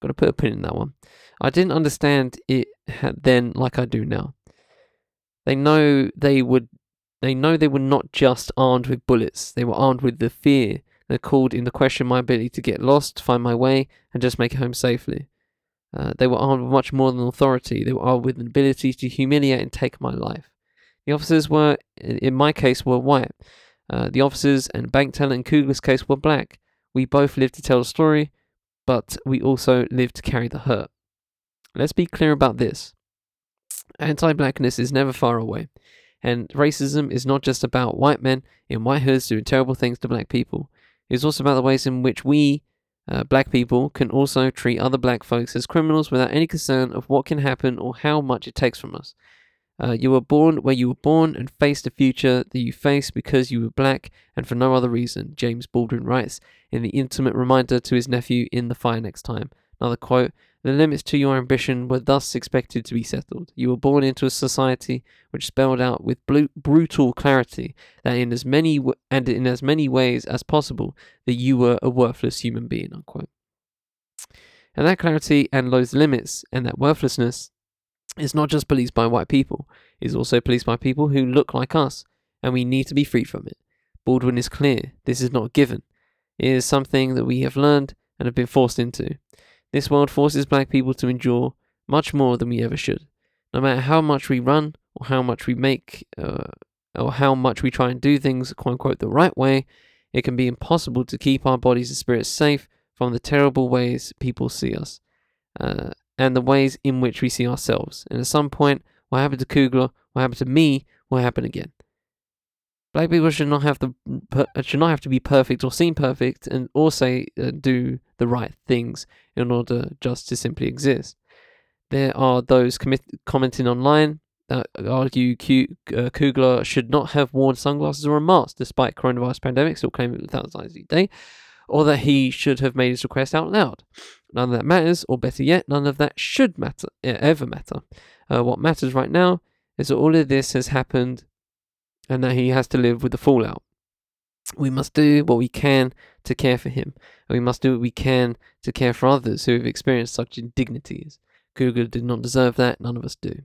Got to put a pin in that one. I didn't understand it then like I do now. They know they would. They know they were not just armed with bullets. They were armed with the fear that called into question my ability to get lost, find my way, and just make it home safely. Uh, they were armed with much more than authority. They were armed with an ability to humiliate and take my life. The officers were, in my case, were white. Uh, the officers and bank teller in Coogler's case were black. We both lived to tell the story, but we also live to carry the hurt. Let's be clear about this. Anti blackness is never far away, and racism is not just about white men in white hoods doing terrible things to black people. It's also about the ways in which we, uh, black people, can also treat other black folks as criminals without any concern of what can happen or how much it takes from us. Uh, you were born where you were born and face the future that you face because you were black and for no other reason, James Baldwin writes in the intimate reminder to his nephew in The Fire Next Time. Another quote The limits to your ambition were thus expected to be settled. You were born into a society which spelled out with bl- brutal clarity that in as many w- and in as many ways as possible that you were a worthless human being. Unquote. And that clarity and those limits and that worthlessness is not just policed by white people, it is also policed by people who look like us, and we need to be free from it. Baldwin is clear this is not given. It is something that we have learned and have been forced into. This world forces black people to endure much more than we ever should. No matter how much we run, or how much we make, uh, or how much we try and do things, quote unquote, the right way, it can be impossible to keep our bodies and spirits safe from the terrible ways people see us. Uh, and the ways in which we see ourselves. And at some point, what happened to Coogler, what happened to me, will happen again. Black people should not have to should not have to be perfect or seem perfect, and or say uh, do the right things in order just to simply exist. There are those commenting online that argue Q- uh, Coogler should not have worn sunglasses or a mask despite coronavirus pandemic, still claiming a thousand a day, or that he should have made his request out loud. None of that matters, or better yet, none of that should matter, ever matter. Uh, what matters right now is that all of this has happened and that he has to live with the fallout. We must do what we can to care for him, and we must do what we can to care for others who have experienced such indignities. Coogler did not deserve that, none of us do.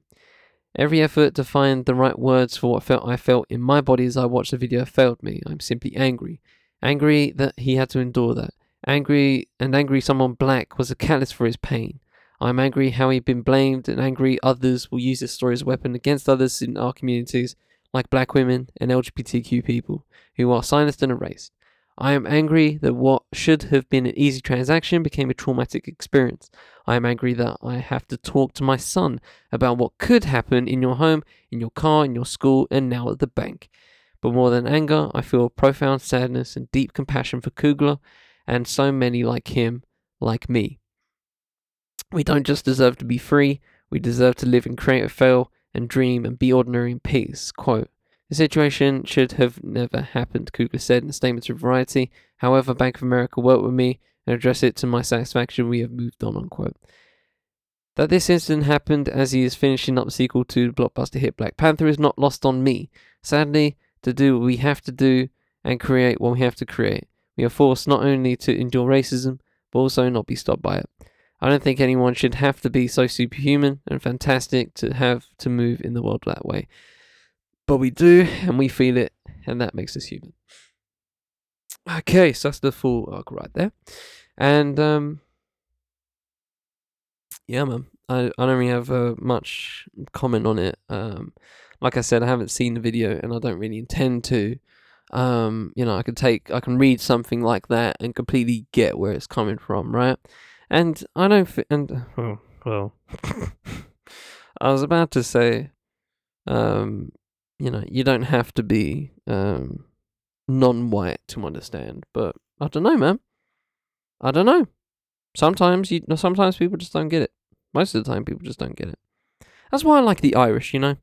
Every effort to find the right words for what I felt in my body as I watched the video failed me. I'm simply angry. Angry that he had to endure that. Angry and angry someone black was a catalyst for his pain. I'm angry how he'd been blamed and angry others will use this story as a weapon against others in our communities, like black women and LGBTQ people, who are silenced and erased. I am angry that what should have been an easy transaction became a traumatic experience. I am angry that I have to talk to my son about what could happen in your home, in your car, in your school, and now at the bank. But more than anger, I feel profound sadness and deep compassion for Coogler and so many like him, like me. We don't just deserve to be free, we deserve to live in creative fail and dream and be ordinary in peace. Quote, the situation should have never happened, Coogler said in a statement to Variety. However, Bank of America worked with me and addressed it to my satisfaction. We have moved on, unquote. That this incident happened as he is finishing up the sequel to the blockbuster hit Black Panther is not lost on me. Sadly, to do what we have to do and create what we have to create, we are forced not only to endure racism, but also not be stopped by it. I don't think anyone should have to be so superhuman and fantastic to have to move in the world that way. But we do, and we feel it, and that makes us human. Okay, so that's the full arc right there. And, um, yeah, man, I, I don't really have uh, much comment on it. Um, like I said, I haven't seen the video, and I don't really intend to. Um, you know, I can take, I can read something like that and completely get where it's coming from, right? And I don't, fi- and oh, well, I was about to say, um, you know, you don't have to be um non-white to understand, but I don't know, man. I don't know. Sometimes you, sometimes people just don't get it. Most of the time, people just don't get it. That's why I like the Irish. You know,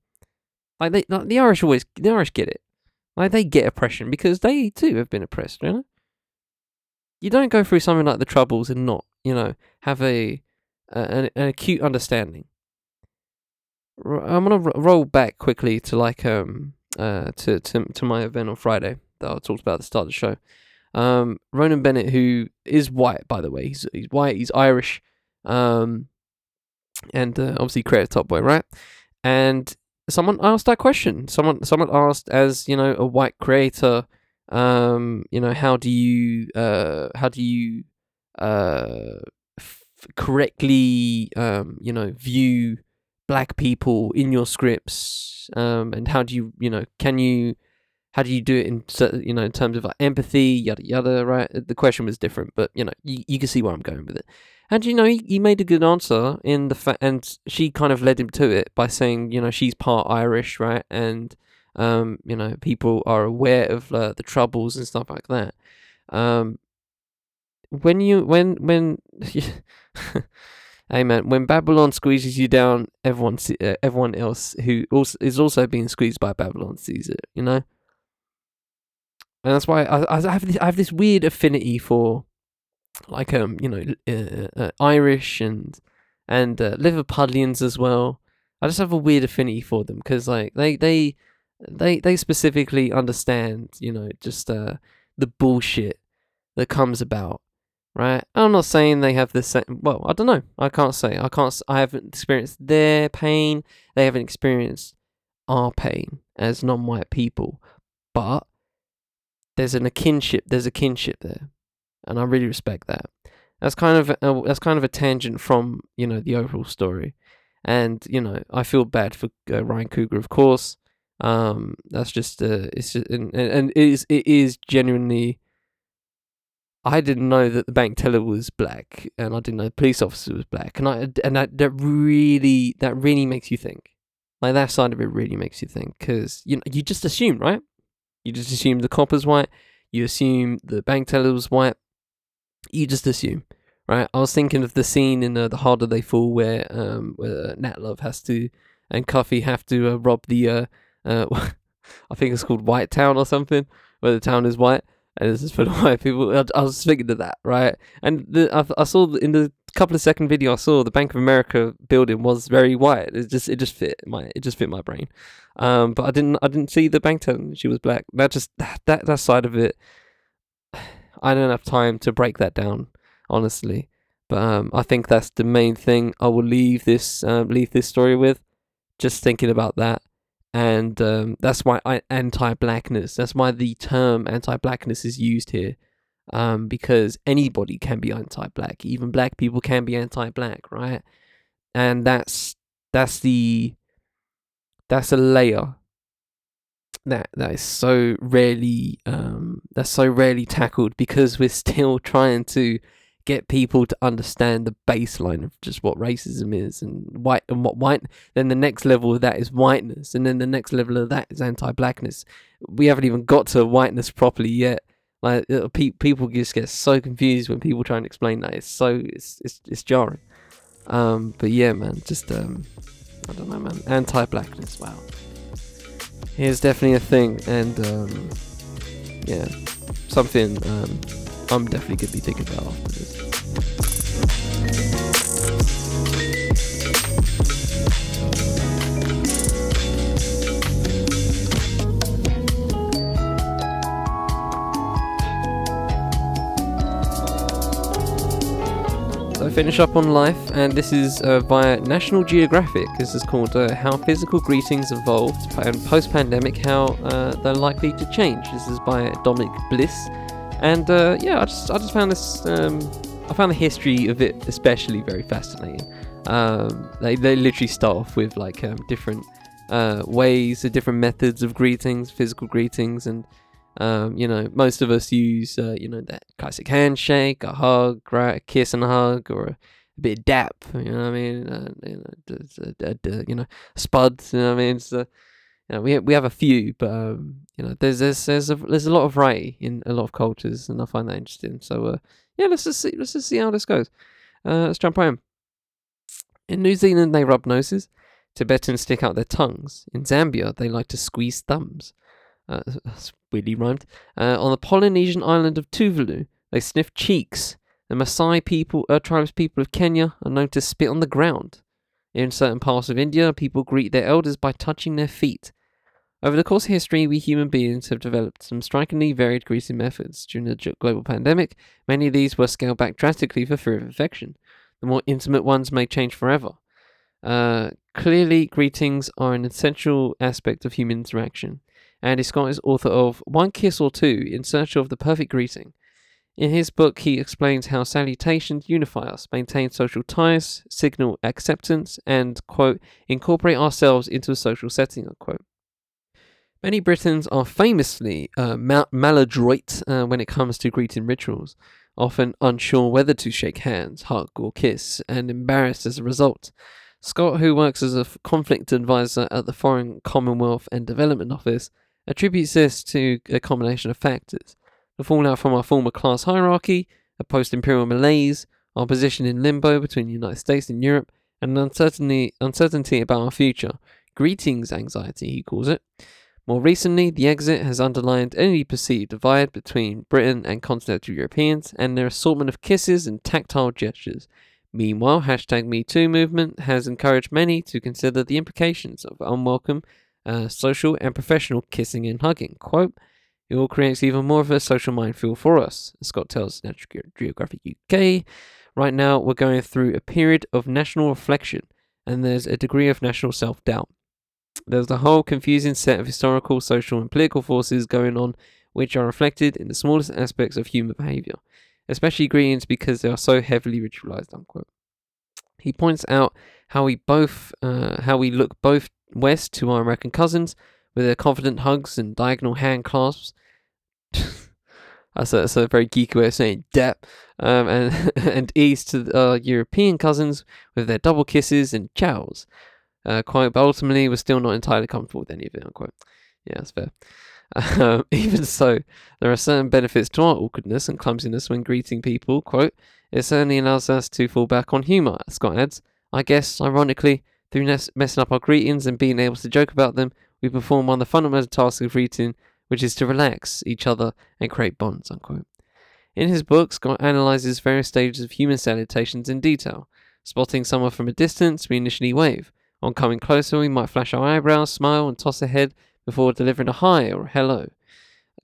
like they, like the Irish always, the Irish get it. Like they get oppression because they too have been oppressed. You know, you don't go through something like the Troubles and not, you know, have a, a an, an acute understanding. I'm gonna r- roll back quickly to like um uh to to to my event on Friday that I talked about at the start of the show. Um, Ronan Bennett, who is white by the way, he's he's white, he's Irish, um, and uh, obviously creative top boy, right? And someone asked that question. Someone someone asked, as you know, a white creator, um, you know, how do you uh how do you uh f- correctly um you know view black people in your scripts? Um and how do you you know can you how do you do it in you know in terms of like empathy yada yada right? The question was different but you know you, you can see where i'm going with it and you know he, he made a good answer in the fa- and she kind of led him to it by saying you know she's part irish right? And um you know people are aware of uh, the troubles and stuff like that. Um when you when when hey man when babylon squeezes you down everyone uh, everyone else who also is also being squeezed by babylon sees it you know? And that's why I, I have this, I have this weird affinity for like um you know uh, uh, Irish and and uh, Liverpudlians as well. I just have a weird affinity for them because like they they they they specifically understand you know just uh the bullshit that comes about right? I'm not saying they have the same well i don't know. I can't say. I can't I haven't experienced their pain. They haven't experienced our pain as non-white people. But there's an a kinship there's a kinship there and i really respect that that's kind of a, that's kind of a tangent from you know the overall story and you know i feel bad for uh, ryan cougar of course um that's just uh it's just and, and, it is it is genuinely I didn't know that the bank teller was black, and I didn't know the police officer was black, and I and that that really that really makes you think. Like that side of it really makes you think, because you know you just assume, right? You just assume the cop is white. You assume the bank teller was white. You just assume, right? I was thinking of the scene in uh, The Harder They Fall where um where Nat Love has to and Cuffee have to uh, rob the uh uh I think it's called White Town or something where the town is white and just full of white people. I, I was thinking of that, right? And the, I, I saw in the couple of second video I saw the Bank of America building was very white. It just it just fit my it just fit my brain. Um, but I didn't I didn't see the bank teller. She was black. That just that, that side of it. I don't have time to break that down, honestly. But um, I think that's the main thing I will leave this um, leave this story with. Just thinking about that and um, that's why I, anti-blackness. That's why the term anti-blackness is used here, um, because anybody can be anti-black. Even black people can be anti-black, right? And that's that's the that's a layer that that is so rarely um, that's so rarely tackled because we're still trying to get people to understand the baseline of just what racism is and white and what white then the next level of that is whiteness and then the next level of that is anti-blackness we haven't even got to whiteness properly yet like uh, pe- people just get so confused when people try and explain that it's so it's it's, it's jarring um but yeah man just um I don't know, man. Anti-blackness. Wow. Here's definitely a thing, and um, yeah, something um, I'm definitely gonna be thinking about after this. Finish up on life, and this is uh, via National Geographic. This is called uh, "How Physical Greetings Evolved and Post-Pandemic: How uh, They're Likely to Change." This is by Dominic Bliss, and uh, yeah, I just I just found this um, I found the history of it especially very fascinating. Um, they they literally start off with like um, different uh, ways, different methods of greetings, physical greetings, and um, you know, most of us use, uh, you know, that classic handshake, a hug, right, a kiss and a hug, or a, bit of dap. You know what I mean? Uh, you know, a, you know, spud. You know what I mean? So, you know, we we have a few, but um, you know, there's there's there's a there's a lot of variety in a lot of cultures, and I find that interesting. So, uh, yeah, let's just see let's just see how this goes. Uh, let's jump home. In New Zealand, they rub noses. Tibetans stick out their tongues. In Zambia, they like to squeeze thumbs. Uh, weirdly rhymed. Uh, on the Polynesian island of Tuvalu, they sniff cheeks. The Maasai people, uh, tribes people of Kenya, are known to spit on the ground. In certain parts of India, people greet their elders by touching their feet. Over the course of history, we human beings have developed some strikingly varied greeting methods. During the global pandemic, many of these were scaled back drastically for fear of infection. The more intimate ones may change forever. Uh, clearly, greetings are an essential aspect of human interaction. Andy Scott is author of One Kiss or Two In Search of the Perfect Greeting. In his book, he explains how salutations unify us, maintain social ties, signal acceptance, and, quote, incorporate ourselves into a social setting, unquote. Many Britons are famously uh, mal- maladroit uh, when it comes to greeting rituals, often unsure whether to shake hands, hug, or kiss, and embarrassed as a result. Scott, who works as a conflict advisor at the Foreign Commonwealth and Development Office, attributes this to a combination of factors the fallout from our former class hierarchy, a post imperial malaise, our position in limbo between the United States and Europe, and uncertainty, uncertainty about our future. Greetings anxiety, he calls it. More recently, Brexit has underlined any perceived divide between Britain and continental Europeans and their assortment of kisses and tactile gestures. Meanwhile, hashtag MeToo movement has encouraged many to consider the implications of unwelcome uh, social and professional kissing and hugging. Quote, it all creates even more of a social minefield for us, Scott tells Natural Geographic UK. Right now, we're going through a period of national reflection, and there's a degree of national self doubt. There's a whole confusing set of historical, social, and political forces going on, which are reflected in the smallest aspects of human behavior, especially greetings because they are so heavily ritualized. Unquote. He points out how we both, uh, how we look both west to our American cousins with their confident hugs and diagonal hand clasps. that's, a, that's a very geeky way of saying dap. Um, and and east to our European cousins with their double kisses and chows. Uh, quote, but ultimately we're still not entirely comfortable with any of it, unquote. Yeah, that's fair. Um, even so, there are certain benefits to our awkwardness and clumsiness when greeting people. Quote, it certainly allows us to fall back on humour, Scott adds. I guess, ironically, through messing up our greetings and being able to joke about them, we perform one of the fundamental tasks of greeting, which is to relax each other and create bonds. Unquote. In his book, Scott analyzes various stages of human salutations in detail. Spotting someone from a distance, we initially wave. On coming closer, we might flash our eyebrows, smile, and toss a head before delivering a hi or a hello.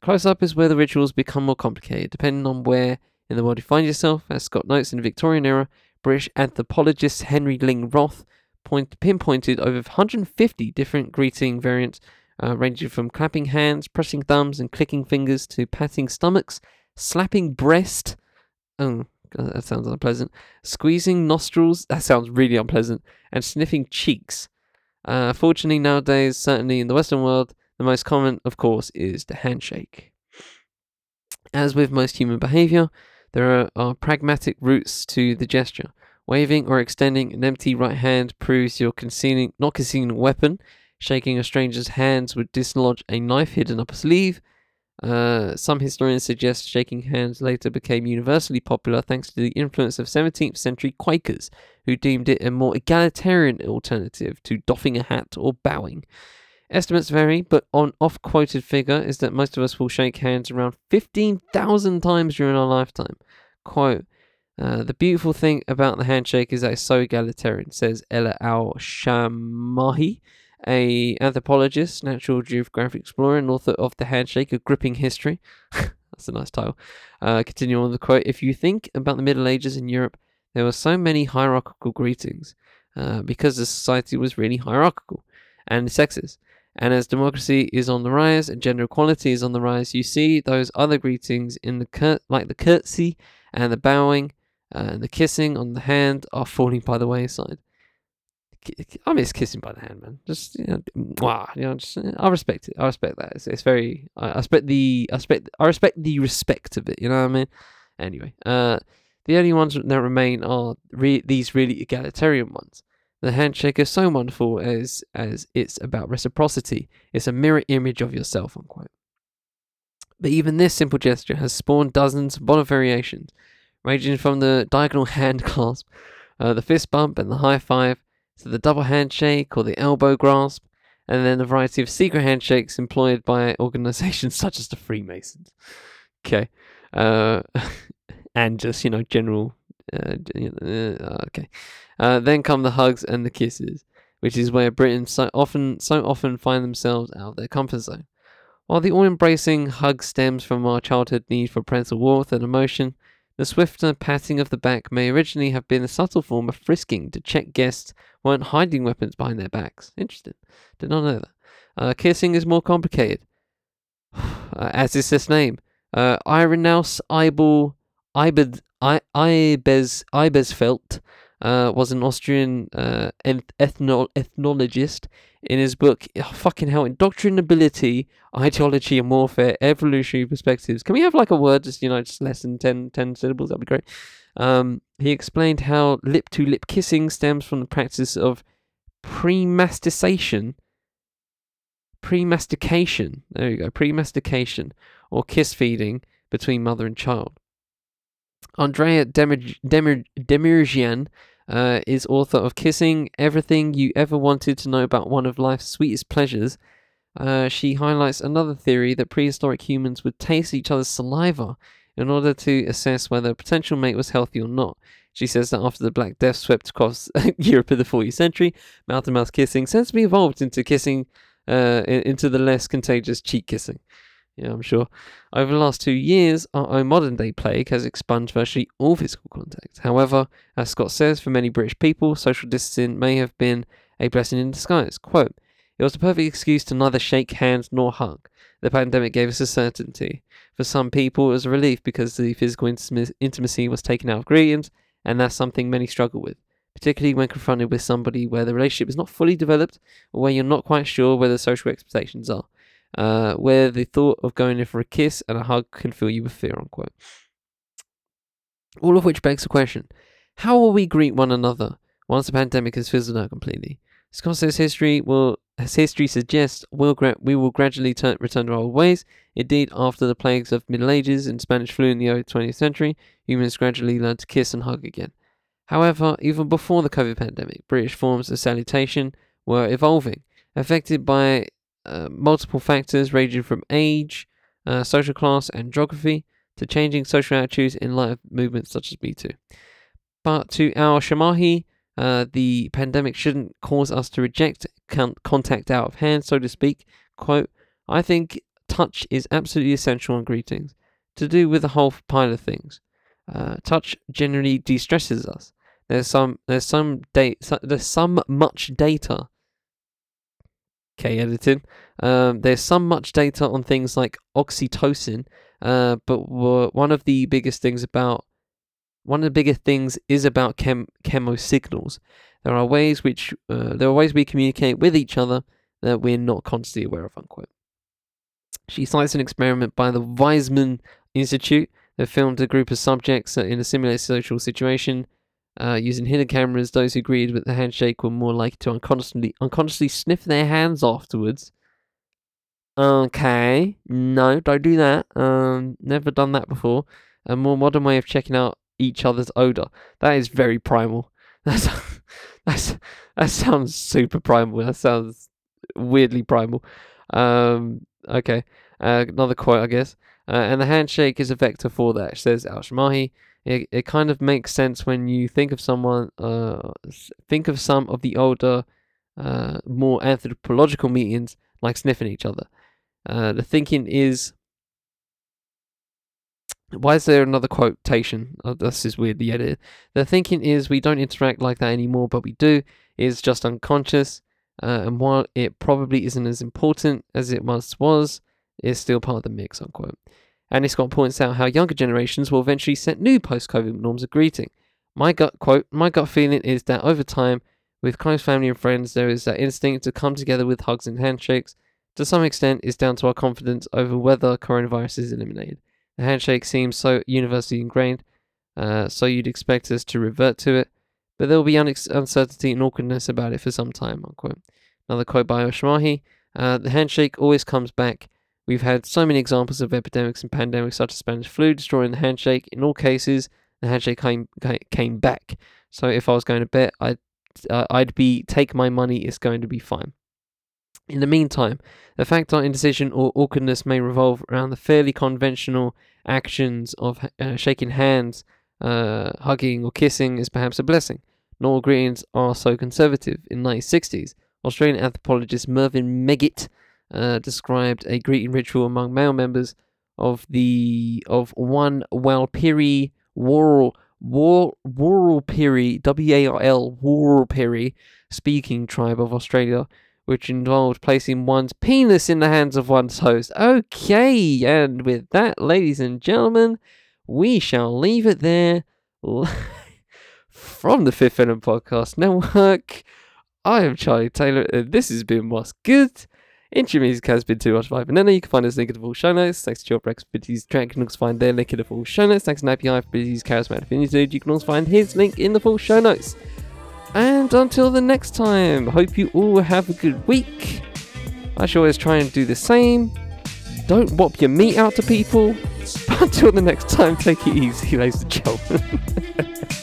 Close up is where the rituals become more complicated, depending on where in the world you find yourself. As Scott notes in the Victorian era, British anthropologist Henry Ling Roth point, pinpointed over 150 different greeting variants, uh, ranging from clapping hands, pressing thumbs, and clicking fingers to patting stomachs, slapping breast. Oh, God, that sounds unpleasant. Squeezing nostrils. That sounds really unpleasant. And sniffing cheeks. Uh, fortunately, nowadays, certainly in the Western world, the most common, of course, is the handshake. As with most human behavior, there are, are pragmatic roots to the gesture. Waving or extending an empty right hand proves you're concealing, not concealing a weapon. Shaking a stranger's hands would dislodge a knife hidden up a sleeve. Uh, some historians suggest shaking hands later became universally popular thanks to the influence of 17th century Quakers, who deemed it a more egalitarian alternative to doffing a hat or bowing. Estimates vary, but an off quoted figure is that most of us will shake hands around 15,000 times during our lifetime. Quote, uh, the beautiful thing about the handshake is that it's so egalitarian, says Ella Al Shamahi, a anthropologist, natural geographic explorer, and author of The Handshake, A Gripping History. That's a nice title. Uh, continuing on the quote, if you think about the Middle Ages in Europe, there were so many hierarchical greetings uh, because the society was really hierarchical and sexist. And as democracy is on the rise and gender equality is on the rise, you see those other greetings in the cur- like the curtsy and the bowing and the kissing on the hand are falling by the wayside. I miss kissing by the hand, man. Just you know, wow, you know, just, I respect it. I respect that. It's, it's very. I, I respect the. I respect. I respect the respect of it. You know what I mean? Anyway, uh, the only ones that remain are re- these really egalitarian ones. The handshake is so wonderful as as it's about reciprocity. It's a mirror image of yourself, unquote. But even this simple gesture has spawned dozens of variations, ranging from the diagonal hand clasp, uh, the fist bump, and the high five, to the double handshake or the elbow grasp, and then a variety of secret handshakes employed by organizations such as the Freemasons. Okay. Uh, and just, you know, general. Uh, uh, okay. Uh, then come the hugs and the kisses, which is where Britons so often, so often find themselves out of their comfort zone. While the all-embracing hug stems from our childhood need for parental warmth and emotion, the swifter patting of the back may originally have been a subtle form of frisking to check guests weren't hiding weapons behind their backs. Interesting. Did not know that. Uh, kissing is more complicated, uh, as is this name. Uh, Irenaeus Eibel, Ibed, I, Ibez, Ibezfeld uh, was an Austrian uh, ethno- ethnologist in his book, oh, fucking hell, Indoctrinability, Ideology and Warfare, Evolutionary Perspectives. Can we have like a word, just, you know, just less than 10, 10 syllables? That'd be great. Um, he explained how lip to lip kissing stems from the practice of premastication. Premastication. There you go. Premastication or kiss feeding between mother and child. Andrea Demir- Demir- Demirjian uh, is author of Kissing Everything You Ever Wanted to Know About One of Life's Sweetest Pleasures. Uh, she highlights another theory that prehistoric humans would taste each other's saliva in order to assess whether a potential mate was healthy or not. She says that after the Black Death swept across Europe in the 14th century, mouth to mouth kissing sensibly evolved into kissing, uh, into the less contagious cheek kissing. Yeah, I'm sure. Over the last two years, our own modern day plague has expunged virtually all physical contact. However, as Scott says, for many British people, social distancing may have been a blessing in disguise. Quote, it was the perfect excuse to neither shake hands nor hug. The pandemic gave us a certainty. For some people, it was a relief because the physical intimacy was taken out of greetings, and that's something many struggle with, particularly when confronted with somebody where the relationship is not fully developed or where you're not quite sure where the social expectations are uh, where the thought of going in for a kiss and a hug can fill you with fear, unquote. All of which begs the question how will we greet one another once the pandemic has fizzled out completely? Scott says history will, as history suggests, will gra- we will gradually turn, return to our old ways. Indeed, after the plagues of Middle Ages and Spanish flu in the early 20th century, humans gradually learned to kiss and hug again. However, even before the COVID pandemic, British forms of salutation were evolving, affected by uh, multiple factors ranging from age, uh, social class, and geography to changing social attitudes in light of movements such as Me Too. But to Al Shamahi, uh, the pandemic shouldn't cause us to reject con- contact out of hand, so to speak. Quote, I think touch is absolutely essential in greetings, to do with a whole pile of things. Uh, touch generally de-stresses us. There's some there's some data there's some much data K editing. Um, there's some much data on things like oxytocin, uh, but one of the biggest things about one of the biggest things is about chem chemo signals. There are ways which uh, there are ways we communicate with each other that we're not constantly aware of. Unquote. She cites an experiment by the Weizmann Institute that filmed a group of subjects in a simulated social situation uh, using hidden cameras, those who agreed with the handshake were more likely to unconsciously, unconsciously sniff their hands afterwards. Okay, no, don't do that. Um, never done that before. A more modern way of checking out each other's odor. That is very primal. That's that's that sounds super primal. That sounds weirdly primal. Um, okay, uh, another quote, I guess. Uh, and the handshake is a vector for that, says Al Shamahi. It, it kind of makes sense when you think of someone, uh, think of some of the older, uh, more anthropological meetings like sniffing each other. Uh, the thinking is, why is there another quotation? Oh, this is weirdly edited. The thinking is we don't interact like that anymore, but we do. It's just unconscious. Uh, and while it probably isn't as important as it once was, it's still part of the mix, unquote. Andy Scott points out how younger generations will eventually set new post-COVID norms of greeting. My gut quote, my gut feeling is that over time, with close family and friends, there is that instinct to come together with hugs and handshakes. To some extent, it's down to our confidence over whether coronavirus is eliminated. The handshake seems so universally ingrained, uh, so you'd expect us to revert to it, but there will be un- uncertainty and awkwardness about it for some time. Unquote. Another quote by Al Shamahi: uh, "The handshake always comes back We've had so many examples of epidemics and pandemics such as Spanish flu destroying the handshake. In all cases, the handshake came came back. So if I was going to bet, I'd uh, I'd be take my money. It's going to be fine. In the meantime, the fact our indecision or awkwardness may revolve around the fairly conventional actions of uh, shaking hands, uh, hugging, or kissing is perhaps a blessing. All greetings are so conservative. In the 1960s, Australian anthropologist Mervyn Meggitt uh, described a greeting ritual among male members of the of one Walpiri War War Warlpiri W A R L Warlpiri speaking tribe of Australia, which involved placing one's penis in the hands of one's host. Okay, and with that, ladies and gentlemen, we shall leave it there. From the Fifth Element Podcast Network, I am Charlie Taylor, and this has been What's Good. Intro music has been too much by Banana. You can find us in the full show notes. Thanks to your expertise track. You can also find their link in the full show notes. Thanks to IPI for his charismatic dude. You can also find his link in the full show notes. And until the next time, hope you all have a good week. I should always try and do the same. Don't whop your meat out to people. Until the next time, take it easy, ladies and gentlemen.